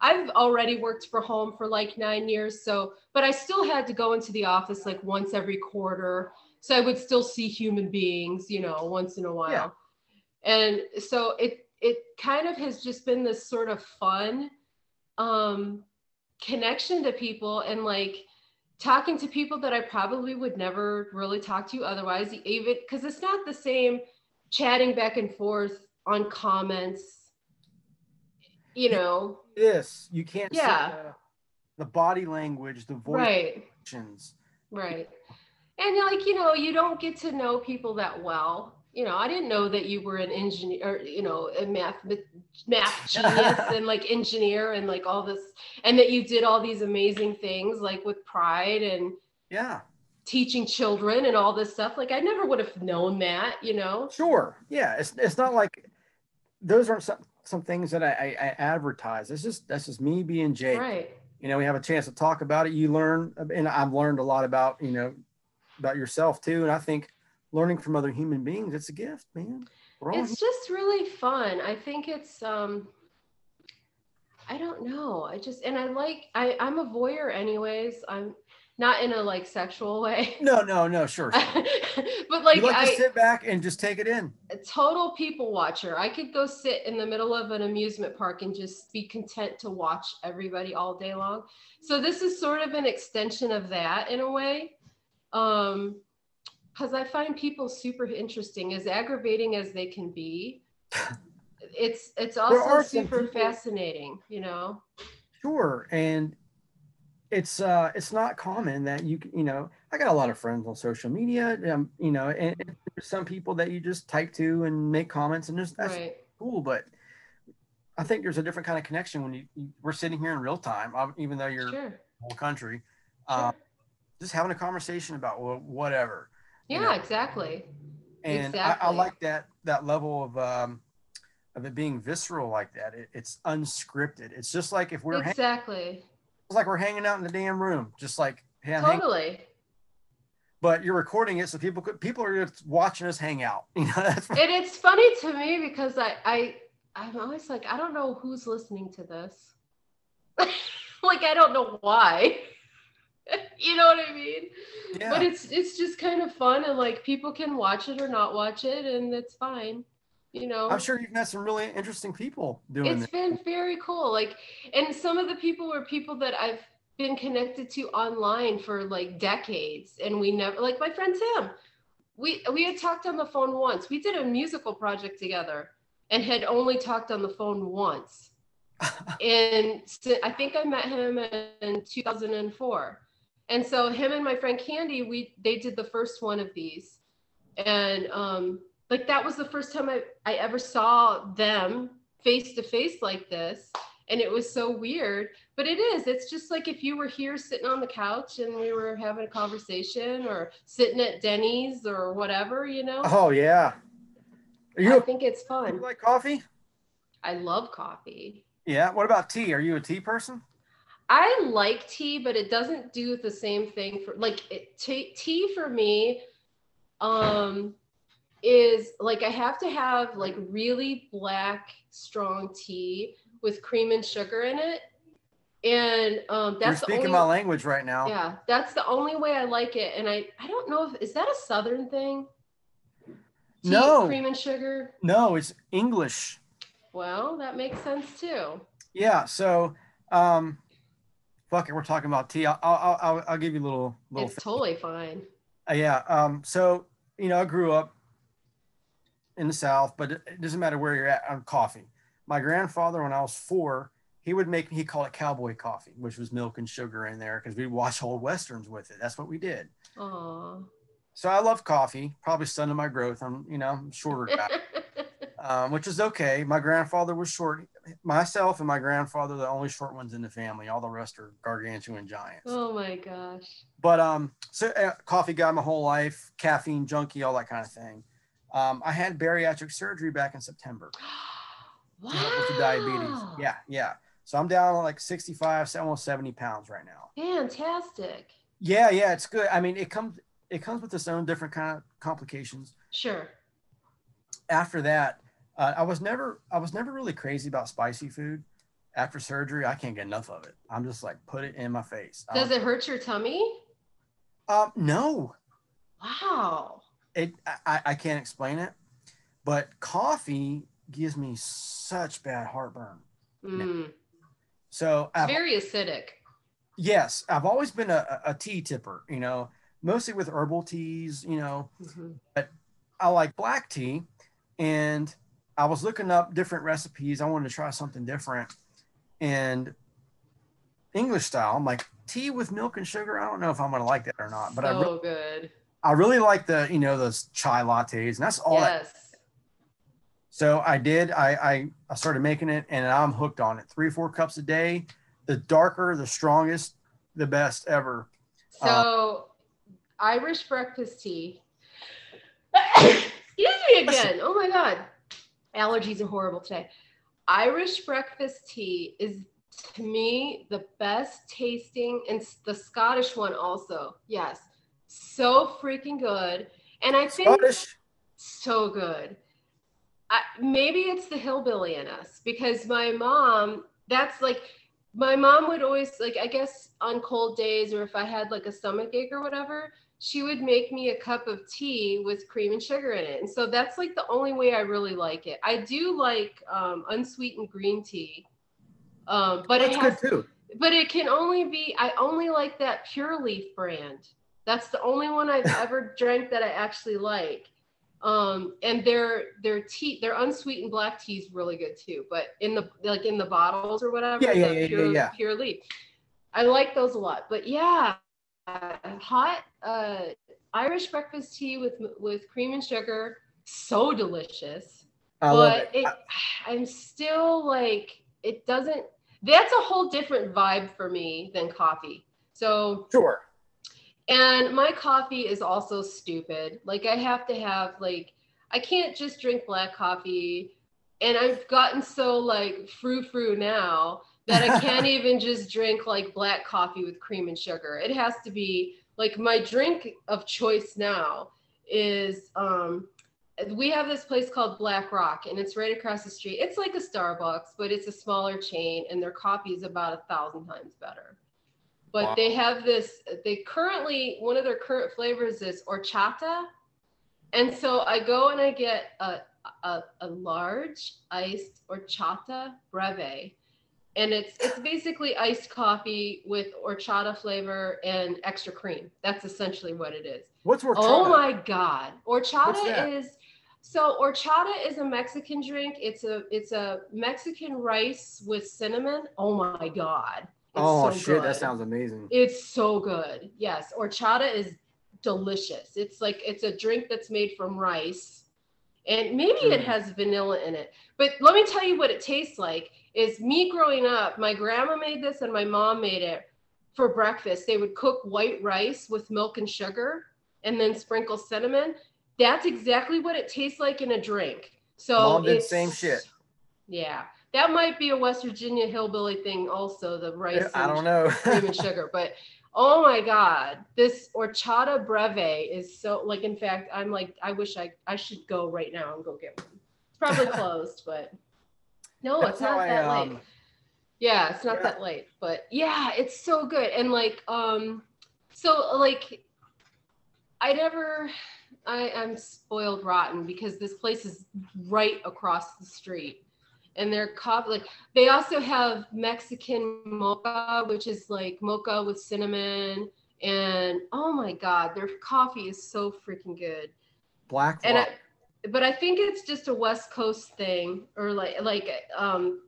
B: i've already worked for home for like nine years so but i still had to go into the office like once every quarter so i would still see human beings you know once in a while yeah. and so it it kind of has just been this sort of fun um connection to people and like talking to people that I probably would never really talk to otherwise, even because it's not the same chatting back and forth on comments you know?
A: This you can't yeah. the, the, body language the voice
B: right. right. And like you know you don't get to know people that well you know i didn't know that you were an engineer or you know a math math genius and like engineer and like all this and that you did all these amazing things like with pride and
A: yeah
B: teaching children and all this stuff. Like I never would have known that, you know.
A: Sure. Yeah. It's it's not like those aren't some some things that I, I, I advertise. It's just that's just me being Jake.
B: Right.
A: You know, we have a chance to talk about it. You learn, and I've learned a lot about you know about yourself too. And I think learning from other human beings, it's a gift, man.
B: It's just really fun. I think it's um I don't know. I just and I like I I'm a voyeur anyways. I'm not in a like sexual way.
A: No, no, no, sure.
B: sure. but like,
A: you like I to sit back and just take it in.
B: A total people watcher. I could go sit in the middle of an amusement park and just be content to watch everybody all day long. So this is sort of an extension of that in a way. Um, because I find people super interesting, as aggravating as they can be. it's it's also super people, fascinating, you know.
A: Sure, and it's uh it's not common that you you know i got a lot of friends on social media um you know and, and there's some people that you just type to and make comments and just that's right. cool but i think there's a different kind of connection when you, you we're sitting here in real time even though you're sure. whole country sure. um, just having a conversation about whatever
B: yeah know? exactly
A: and exactly. I, I, like that that level of um of it being visceral like that it, it's unscripted it's just like if we're
B: exactly
A: it's like we're hanging out in the damn room, just like
B: hey, totally.
A: But you're recording it, so people could people are just watching us hang out. You know, that's
B: and it's funny to me because I I I'm always like I don't know who's listening to this. like I don't know why. you know what I mean? Yeah. But it's it's just kind of fun and like people can watch it or not watch it and it's fine you know
A: i'm sure you've met some really interesting people doing
B: It's this. been very cool like and some of the people were people that i've been connected to online for like decades and we never like my friend tim we we had talked on the phone once we did a musical project together and had only talked on the phone once and i think i met him in 2004 and so him and my friend candy we they did the first one of these. And um like that was the first time I, I ever saw them face to face like this. And it was so weird but it is. It's just like if you were here sitting on the couch and we were having a conversation or sitting at denny's or whatever you know?
A: Oh yeah.
B: You i think it's fun.
A: You like coffee?
B: I love coffee.
A: Yeah. What about tea? Are you a tea person
B: i like tea but it doesn't do the same thing for like it, t- tea for me um is like I have to have like really black strong tea with cream and sugar in it. And um, that's
A: You're speaking only, my language right now.
B: Yeah, that's the only way I like it. And I I don't know if is that a southern thing?
A: Tea, no,
B: cream and sugar.
A: No, it's English.
B: Well, that makes sense too.
A: Yeah. So, um, fuck it, we're talking about tea. I'll I'll I'll, I'll give you a little little.
B: It's totally fine.
A: Uh, yeah. Um. So you know, I grew up in the South, but it doesn't matter where you're at on coffee. My grandfather, when I was four, he would make he called it cowboy coffee, which was milk and sugar in there because we watch old westerns with it. That's what we did.
B: Aww.
A: So I love coffee. Probably son of my growth. I'm you know I'm shorter guy. um, which is okay. My grandfather was short. Myself and my grandfather, the only short ones in the family. All the rest are gargantuan giants.
B: Oh my gosh.
A: But um, so uh, coffee guy my whole life, caffeine junkie, all that kind of thing. Um, I had bariatric surgery back in September
B: wow.
A: with the diabetes. Yeah, yeah. So I'm down like 65, almost 70 pounds right now.
B: Fantastic.
A: Yeah, yeah, it's good. I mean, it comes it comes with its own different kind of complications.
B: Sure.
A: After that, uh, I was never I was never really crazy about spicy food. After surgery, I can't get enough of it. I'm just like put it in my face.
B: Does it hurt your tummy?
A: Um, no.
B: Wow.
A: It I, I can't explain it, but coffee gives me such bad heartburn.
B: Mm.
A: So
B: it's very acidic.
A: Yes, I've always been a, a tea tipper. You know, mostly with herbal teas. You know, mm-hmm. but I like black tea, and I was looking up different recipes. I wanted to try something different. And English style, I'm like, tea with milk and sugar. I don't know if I'm gonna like that or not. But
B: so
A: I
B: really, good.
A: I really like the, you know, those chai lattes, and that's all
B: yes.
A: That, so I did. I, I I started making it and I'm hooked on it. Three, four cups a day. The darker, the strongest, the best ever.
B: So uh, Irish breakfast tea. Excuse me again. Oh my god allergies are horrible today. Irish breakfast tea is to me the best tasting, and the Scottish one also. Yes, so freaking good. And I think Scottish. so good. I, maybe it's the hillbilly in us because my mom, that's like, my mom would always, like, I guess on cold days or if I had like a stomach ache or whatever, she would make me a cup of tea with cream and sugar in it. And so that's like the only way I really like it. I do like um, unsweetened green tea. Um, but
A: that's
B: it has,
A: good too.
B: But it can only be, I only like that pure leaf brand. That's the only one I've ever drank that I actually like. Um, and their their tea, their unsweetened black tea is really good too. But in the like in the bottles or whatever,
A: yeah, yeah, yeah,
B: pure,
A: yeah, yeah.
B: pure leaf. I like those a lot. But yeah, hot uh, Irish breakfast tea with with cream and sugar, so delicious.
A: I but it.
B: it, I'm still like it doesn't. That's a whole different vibe for me than coffee. So
A: sure.
B: And my coffee is also stupid. Like I have to have like I can't just drink black coffee. And I've gotten so like frou frou now that I can't even just drink like black coffee with cream and sugar. It has to be like my drink of choice now is um we have this place called Black Rock and it's right across the street. It's like a Starbucks, but it's a smaller chain and their coffee is about a thousand times better. But wow. they have this, they currently, one of their current flavors is horchata. And so I go and I get a, a, a large iced horchata breve and it's it's basically iced coffee with horchata flavor and extra cream. That's essentially what it is.
A: What's horchata?
B: Oh my god, horchata is so horchata is a Mexican drink. It's a it's a Mexican rice with cinnamon. Oh my god.
A: It's oh so shit, good. that sounds amazing.
B: It's so good. Yes, horchata is delicious. It's like it's a drink that's made from rice and maybe mm. it has vanilla in it. But let me tell you what it tastes like. Is me growing up, my grandma made this and my mom made it for breakfast. They would cook white rice with milk and sugar and then sprinkle cinnamon. That's exactly what it tastes like in a drink. So
A: mom did same shit.
B: Yeah. That might be a West Virginia hillbilly thing also, the rice
A: I don't know.
B: cream and sugar. But oh my god this horchata breve is so like in fact i'm like i wish i i should go right now and go get one it's probably closed but no That's it's not that I, um, late yeah it's not yeah. that late but yeah it's so good and like um so like i never i i'm spoiled rotten because this place is right across the street and their coffee like they also have Mexican mocha, which is like mocha with cinnamon and oh my god, their coffee is so freaking good.
A: Black
B: and I, but I think it's just a West Coast thing, or like like um,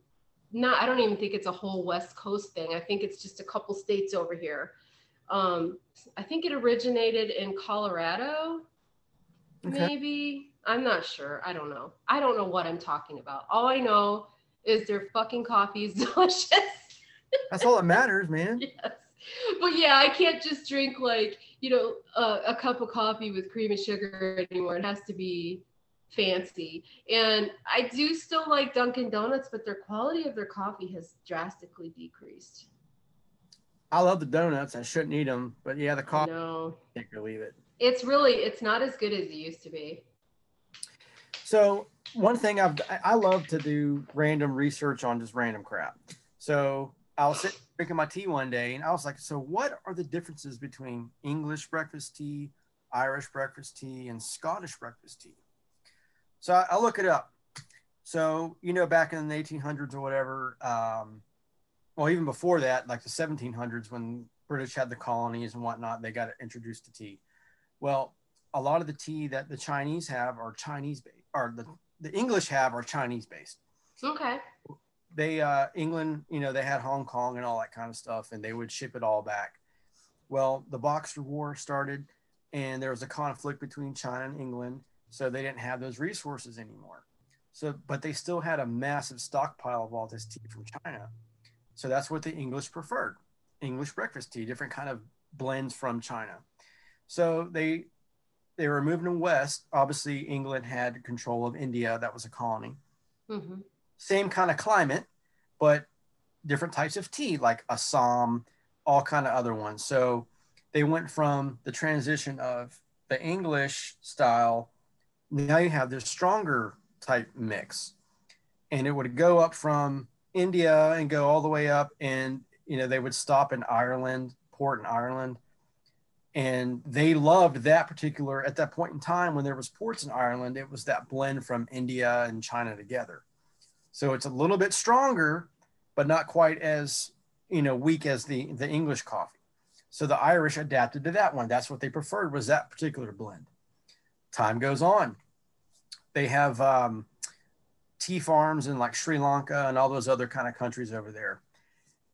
B: not. I don't even think it's a whole West Coast thing. I think it's just a couple states over here. Um, I think it originated in Colorado, okay. maybe. I'm not sure. I don't know. I don't know what I'm talking about. All I know is their fucking coffee is delicious.
A: That's all that matters, man.
B: yes. But yeah, I can't just drink like, you know, uh, a cup of coffee with cream and sugar anymore. It has to be fancy. And I do still like Dunkin' Donuts, but their quality of their coffee has drastically decreased.
A: I love the donuts. I shouldn't eat them, but yeah, the coffee. No, take or leave it.
B: It's really, it's not as good as it used to be.
A: So one thing I've, I love to do random research on just random crap. So I was sitting drinking my tea one day, and I was like, so what are the differences between English breakfast tea, Irish breakfast tea, and Scottish breakfast tea? So I, I look it up. So, you know, back in the 1800s or whatever, um, well, even before that, like the 1700s, when British had the colonies and whatnot, they got introduced to tea. Well, a lot of the tea that the Chinese have are Chinese based, or the, the English have are Chinese based.
B: Okay.
A: They, uh, England, you know, they had Hong Kong and all that kind of stuff, and they would ship it all back. Well, the Boxer War started, and there was a conflict between China and England so they didn't have those resources anymore. So, but they still had a massive stockpile of all this tea from China. So that's what the English preferred English breakfast tea, different kind of blends from China. So they they were moving west. Obviously, England had control of India. That was a colony. Mm-hmm. Same kind of climate, but different types of tea, like Assam, all kind of other ones. So they went from the transition of the English style now you have this stronger type mix. And it would go up from india and go all the way up and you know they would stop in ireland port in ireland. And they loved that particular at that point in time when there was ports in ireland it was that blend from india and china together. So it's a little bit stronger but not quite as you know weak as the the english coffee. So the irish adapted to that one. That's what they preferred was that particular blend time goes on. They have um, tea farms in like Sri Lanka and all those other kind of countries over there.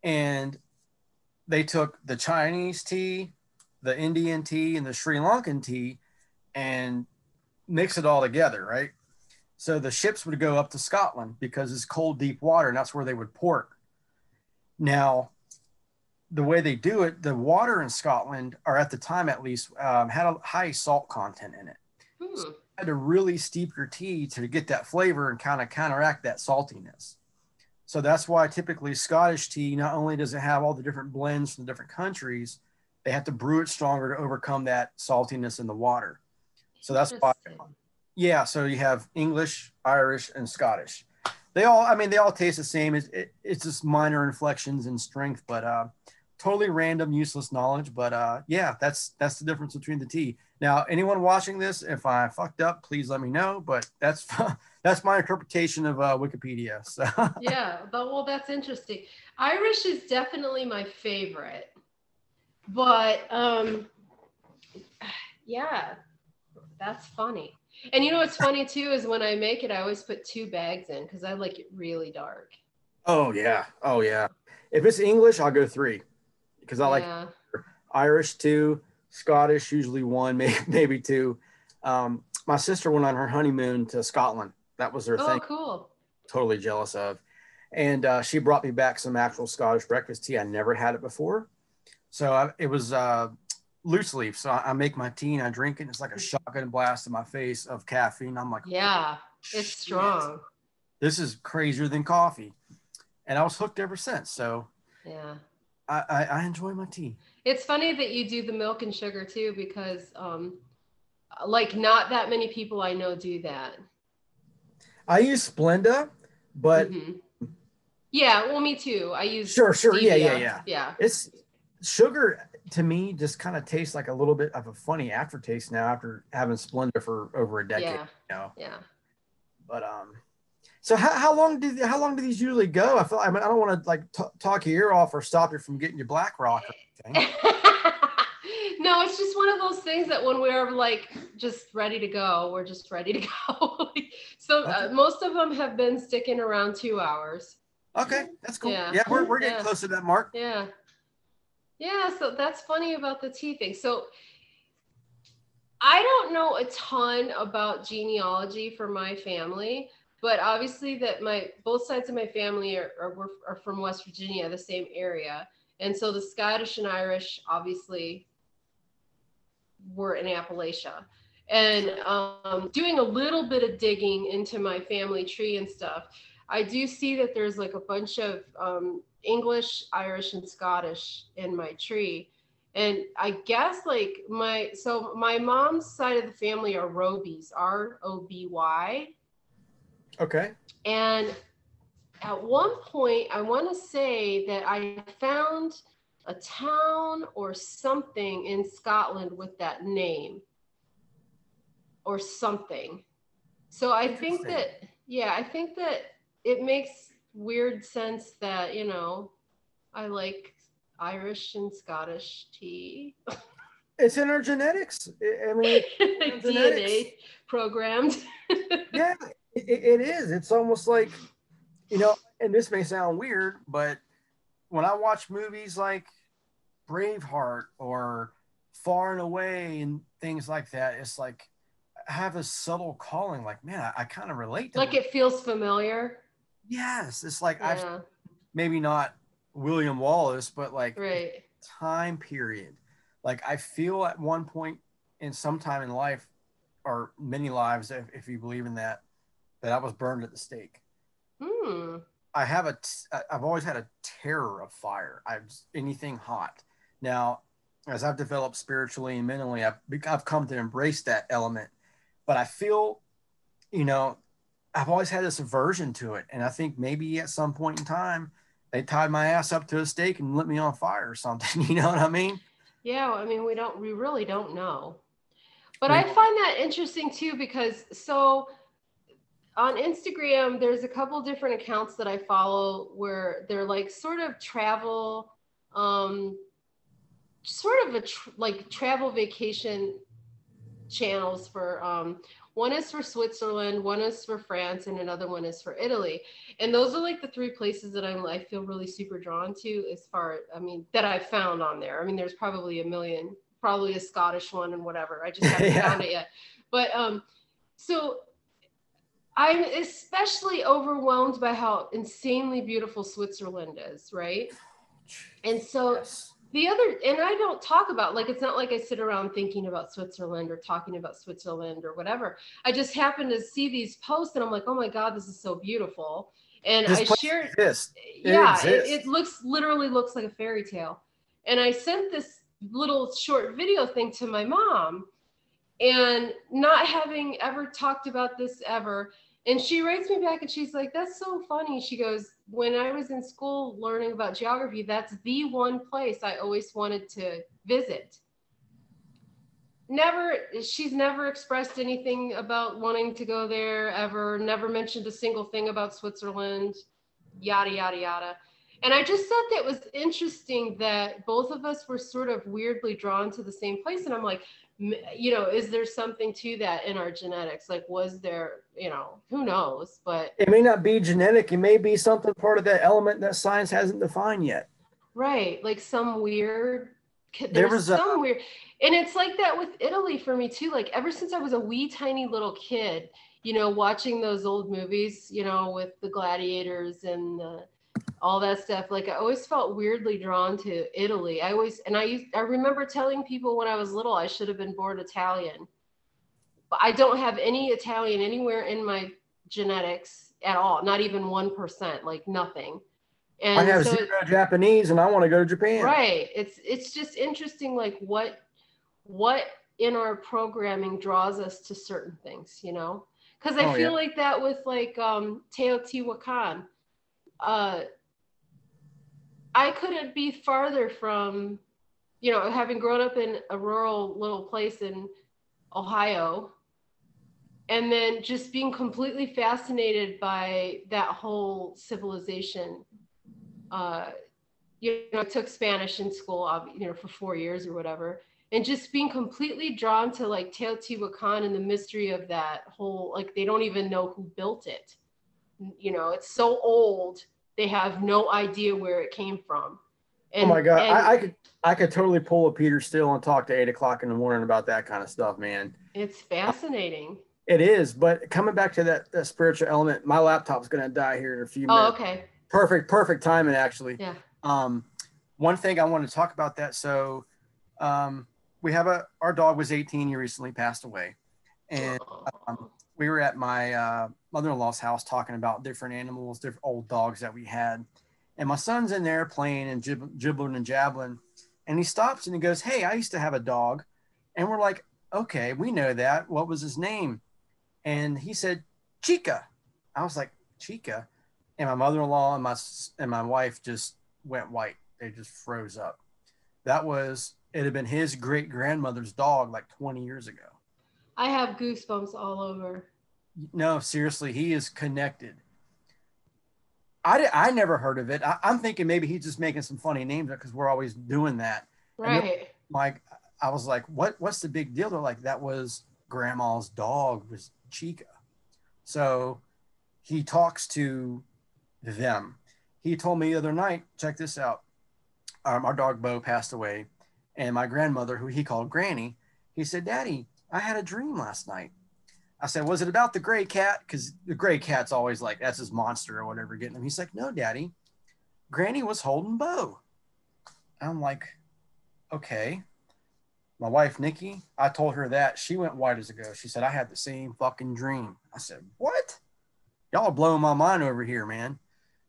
A: And they took the Chinese tea, the Indian tea, and the Sri Lankan tea and mix it all together, right? So the ships would go up to Scotland because it's cold, deep water, and that's where they would port. Now, the way they do it, the water in Scotland, or at the time at least, um, had a high salt content in it. You had to really steep your tea to get that flavor and kind of counteract that saltiness. So that's why typically Scottish tea, not only does it have all the different blends from the different countries, they have to brew it stronger to overcome that saltiness in the water. So that's why, yeah. So you have English, Irish, and Scottish. They all, I mean, they all taste the same. It's, it, it's just minor inflections in strength, but uh, totally random, useless knowledge. But uh, yeah, that's that's the difference between the tea. Now, anyone watching this, if I fucked up, please let me know. But that's that's my interpretation of uh, Wikipedia. So
B: yeah, but well, that's interesting. Irish is definitely my favorite, but um, yeah, that's funny. And you know what's funny too is when I make it, I always put two bags in because I like it really dark.
A: Oh yeah, oh yeah. If it's English, I'll go three because I yeah. like Irish two Scottish, usually one, maybe, maybe two. Um, my sister went on her honeymoon to Scotland. That was her
B: oh,
A: thing.
B: cool.
A: Totally jealous of. And uh, she brought me back some actual Scottish breakfast tea. I never had it before. So I, it was uh, loose leaf. So I, I, make my tea and I drink it. And it's like a shotgun blast in my face of caffeine. I'm like,
B: yeah, it's strong.
A: This is crazier than coffee. And I was hooked ever since. So
B: yeah,
A: I, I, I enjoy my tea.
B: It's funny that you do the milk and sugar too, because um, like not that many people I know do that.
A: I use Splenda, but
B: mm-hmm. yeah, well, me too. I use
A: sure, sure, stevia. yeah, yeah, yeah,
B: yeah.
A: It's sugar to me just kind of tastes like a little bit of a funny aftertaste now after having Splenda for over a decade.
B: Yeah.
A: You know?
B: Yeah.
A: But um, So how, how long do how long do these usually go? I feel I mean I don't want to like t- talk your ear off or stop you from getting your black rock or anything.
B: no, it's just one of those things that when we're like just ready to go, we're just ready to go. so uh, most of them have been sticking around two hours.
A: Okay, that's cool. Yeah, yeah we're, we're getting yeah. close to that mark.
B: Yeah. Yeah, so that's funny about the tea thing. So I don't know a ton about genealogy for my family, but obviously that my both sides of my family are, are, are from West Virginia, the same area. And so the Scottish and Irish obviously were in Appalachia. And um, doing a little bit of digging into my family tree and stuff, I do see that there's like a bunch of um, English, Irish, and Scottish in my tree. And I guess like my so my mom's side of the family are Robies, R O B Y.
A: Okay.
B: And at one point, I want to say that I found a town or something in Scotland with that name or something. So I think that, yeah, I think that it makes weird sense that, you know, I like Irish and Scottish tea.
A: It's in our genetics. I mean,
B: DNA genetics. programmed.
A: yeah, it, it is. It's almost like, you know, and this may sound weird, but when I watch movies like Braveheart or Far and Away and things like that, it's like I have a subtle calling. Like, man, I, I kind of relate
B: to. Like them. it feels familiar.
A: Yes, it's like yeah. I've maybe not William Wallace, but like
B: right.
A: time period. Like I feel at one point in some time in life, or many lives, if, if you believe in that, that I was burned at the stake.
B: Hmm.
A: I have a, I've always had a terror of fire. I've anything hot. Now, as I've developed spiritually and mentally, I've, I've come to embrace that element. But I feel, you know, I've always had this aversion to it. And I think maybe at some point in time, they tied my ass up to a stake and lit me on fire or something. You know what I mean?
B: Yeah. I mean, we don't, we really don't know. But I find that interesting too, because so on Instagram, there's a couple different accounts that I follow where they're like sort of travel, um, sort of a tr- like travel vacation channels for um, one is for Switzerland, one is for France, and another one is for Italy. And those are like the three places that I'm I feel really super drawn to as far I mean that I've found on there. I mean, there's probably a million, probably a Scottish one and whatever. I just haven't yeah. found it yet. But um, so I'm especially overwhelmed by how insanely beautiful Switzerland is, right? And so yes. the other and i don't talk about like it's not like i sit around thinking about switzerland or talking about switzerland or whatever. I just happen to see these posts and i'm like oh my god this is so beautiful. And this i shared
A: this
B: yeah it, it, looks literally looks like a fairy tale. And i sent this little short video thing to my mom and not having ever talked about this ever and she writes me back and she's like, That's so funny. She goes, When I was in school learning about geography, that's the one place I always wanted to visit. Never, she's never expressed anything about wanting to go there ever, never mentioned a single thing about Switzerland, yada, yada, yada. And I just thought that was interesting that both of us were sort of weirdly drawn to the same place. And I'm like, you know is there something to that in our genetics? Like was there you know who knows? But
A: it may not be genetic. It may be something part of that element that science hasn't defined yet.
B: Right. Like some weird there was some a, weird and it's like that with italy for me too. Like ever since i was a wee tiny little kid you know watching those old movies you know with the gladiators and the all that stuff. Like I always felt weirdly drawn to Italy. I always and I used I remember telling people when I was little I should have been born Italian. But I don't have any Italian anywhere in my genetics at all, not even one percent, like nothing.
A: And I have so zero it, Japanese and I want to go to Japan.
B: Right. It's it's just interesting like what what in our programming draws us to certain things, you know? Because I oh, feel yeah. like that with like um Teotihuacan. Uh I couldn't be farther from, you know, having grown up in a rural little place in Ohio. and then just being completely fascinated by that whole civilization. Uh, you know, I took Spanish in school, you know, for four years or whatever, and just being completely drawn to like Teotihuacan and the mystery of that whole, like they don't even know who built it. You know, it's so old, they have no idea where it came from.
A: And, oh my god, and, I, I, could I could totally pull a Peter Steele and talk to eight o'clock in the morning about that kind of stuff, man.
B: It's fascinating.
A: It is, but coming back to that, that spiritual element, my laptop's gonna die here in a few
B: oh, minutes. Oh, okay.
A: Perfect, perfect timing actually.
B: Yeah.
A: Um, one thing I want to talk about that. So, um, we have a our dog was 18. He recently passed away, and um, we were at my uh, mother-in-law's house talking about different animals, different old dogs that we had, and my son's in there playing and jib- jibbling and jabbling, and he stops and he goes, "Hey, I used to have a dog," and we're like, "Okay, we know that. What was his name?" and he said chica. I was like chica? And my mother-in-law and my and my wife just went white. They just froze up. That was it had been his great grandmother's dog like 20 years ago
B: i have goosebumps all over
A: no seriously he is connected i did, i never heard of it I, am thinking maybe he's just making some funny names because we're always doing that
B: right
A: like i was like what what's the big deal they're like that was grandma's dog was Chica. So he talks to them. He told me the other night, check this out. Um, our dog Bo passed away, and my grandmother, who he called Granny, he said, Daddy, I had a dream last night. I said, Was it about the gray cat? Because the gray cat's always like, That's his monster or whatever getting him. He's like, No, Daddy. Granny was holding Bo. I'm like, Okay my wife Nikki, I told her that she went white as a ghost. She said I had the same fucking dream. I said, "What? Y'all are blowing my mind over here, man."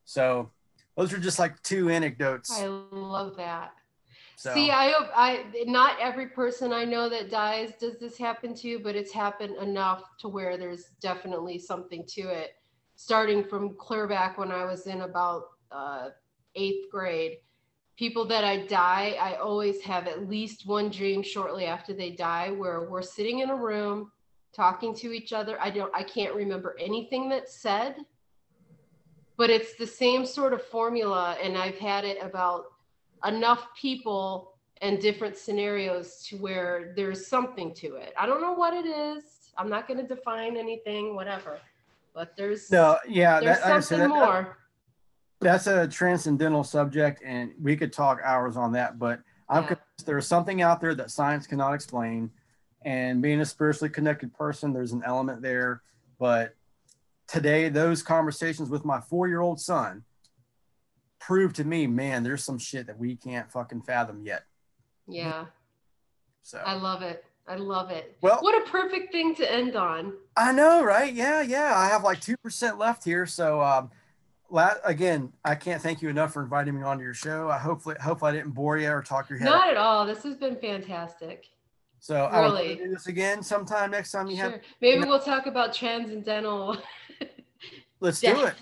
A: So those are just like two anecdotes.
B: I love that. So. See, I hope I not every person I know that dies does this happen to, but it's happened enough to where there's definitely something to it. Starting from clear back when I was in about uh, eighth grade, people that I die, I always have at least one dream shortly after they die where we're sitting in a room talking to each other. I don't I can't remember anything that's said, but it's the same sort of formula and I've had it about enough people and different scenarios to where there's something to it. I don't know what it is. I'm not going to define anything, whatever. But there's
A: no, yeah,
B: there's
A: that,
B: something that, more
A: that's a transcendental subject and we could talk hours on that but i'm yeah. there's something out there that science cannot explain and being a spiritually connected person there's an element there but today those conversations with my four-year-old son proved to me man there's some shit that we can't fucking fathom yet
B: yeah so i love it I love it.
A: Well,
B: what a perfect thing to end on.
A: I know, right? Yeah, yeah. I have like 2% left here. So, um, again, I can't thank you enough for inviting me onto your show. I hopefully hopefully I didn't bore you or talk your head.
B: Not at all. This has been fantastic.
A: So really, I will do this again sometime next time you sure. have.
B: Maybe you know, we'll talk about transcendental.
A: let's do it.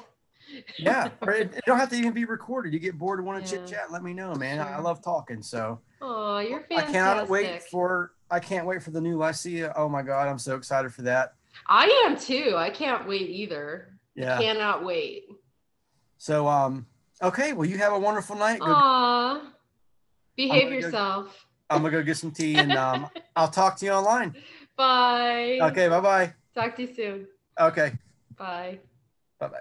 A: Yeah, it, it, don't have to even be recorded. You get bored and want to yeah. chit chat, let me know, man. Sure. I, I, love talking. So.
B: Oh, you're fantastic.
A: I cannot wait for. I can't wait for the new Lycia. Oh my god, I'm so excited for that.
B: I am too. I can't wait either.
A: Yeah.
B: I cannot wait.
A: So, um, okay. Well, you have a wonderful night.
B: Go Aww. Behave I'm yourself.
A: Go, I'm gonna go get some tea, and um, I'll talk to you online.
B: Bye.
A: Okay. Bye. Bye.
B: Talk to you soon.
A: Okay.
B: Bye.
A: Bye. Bye.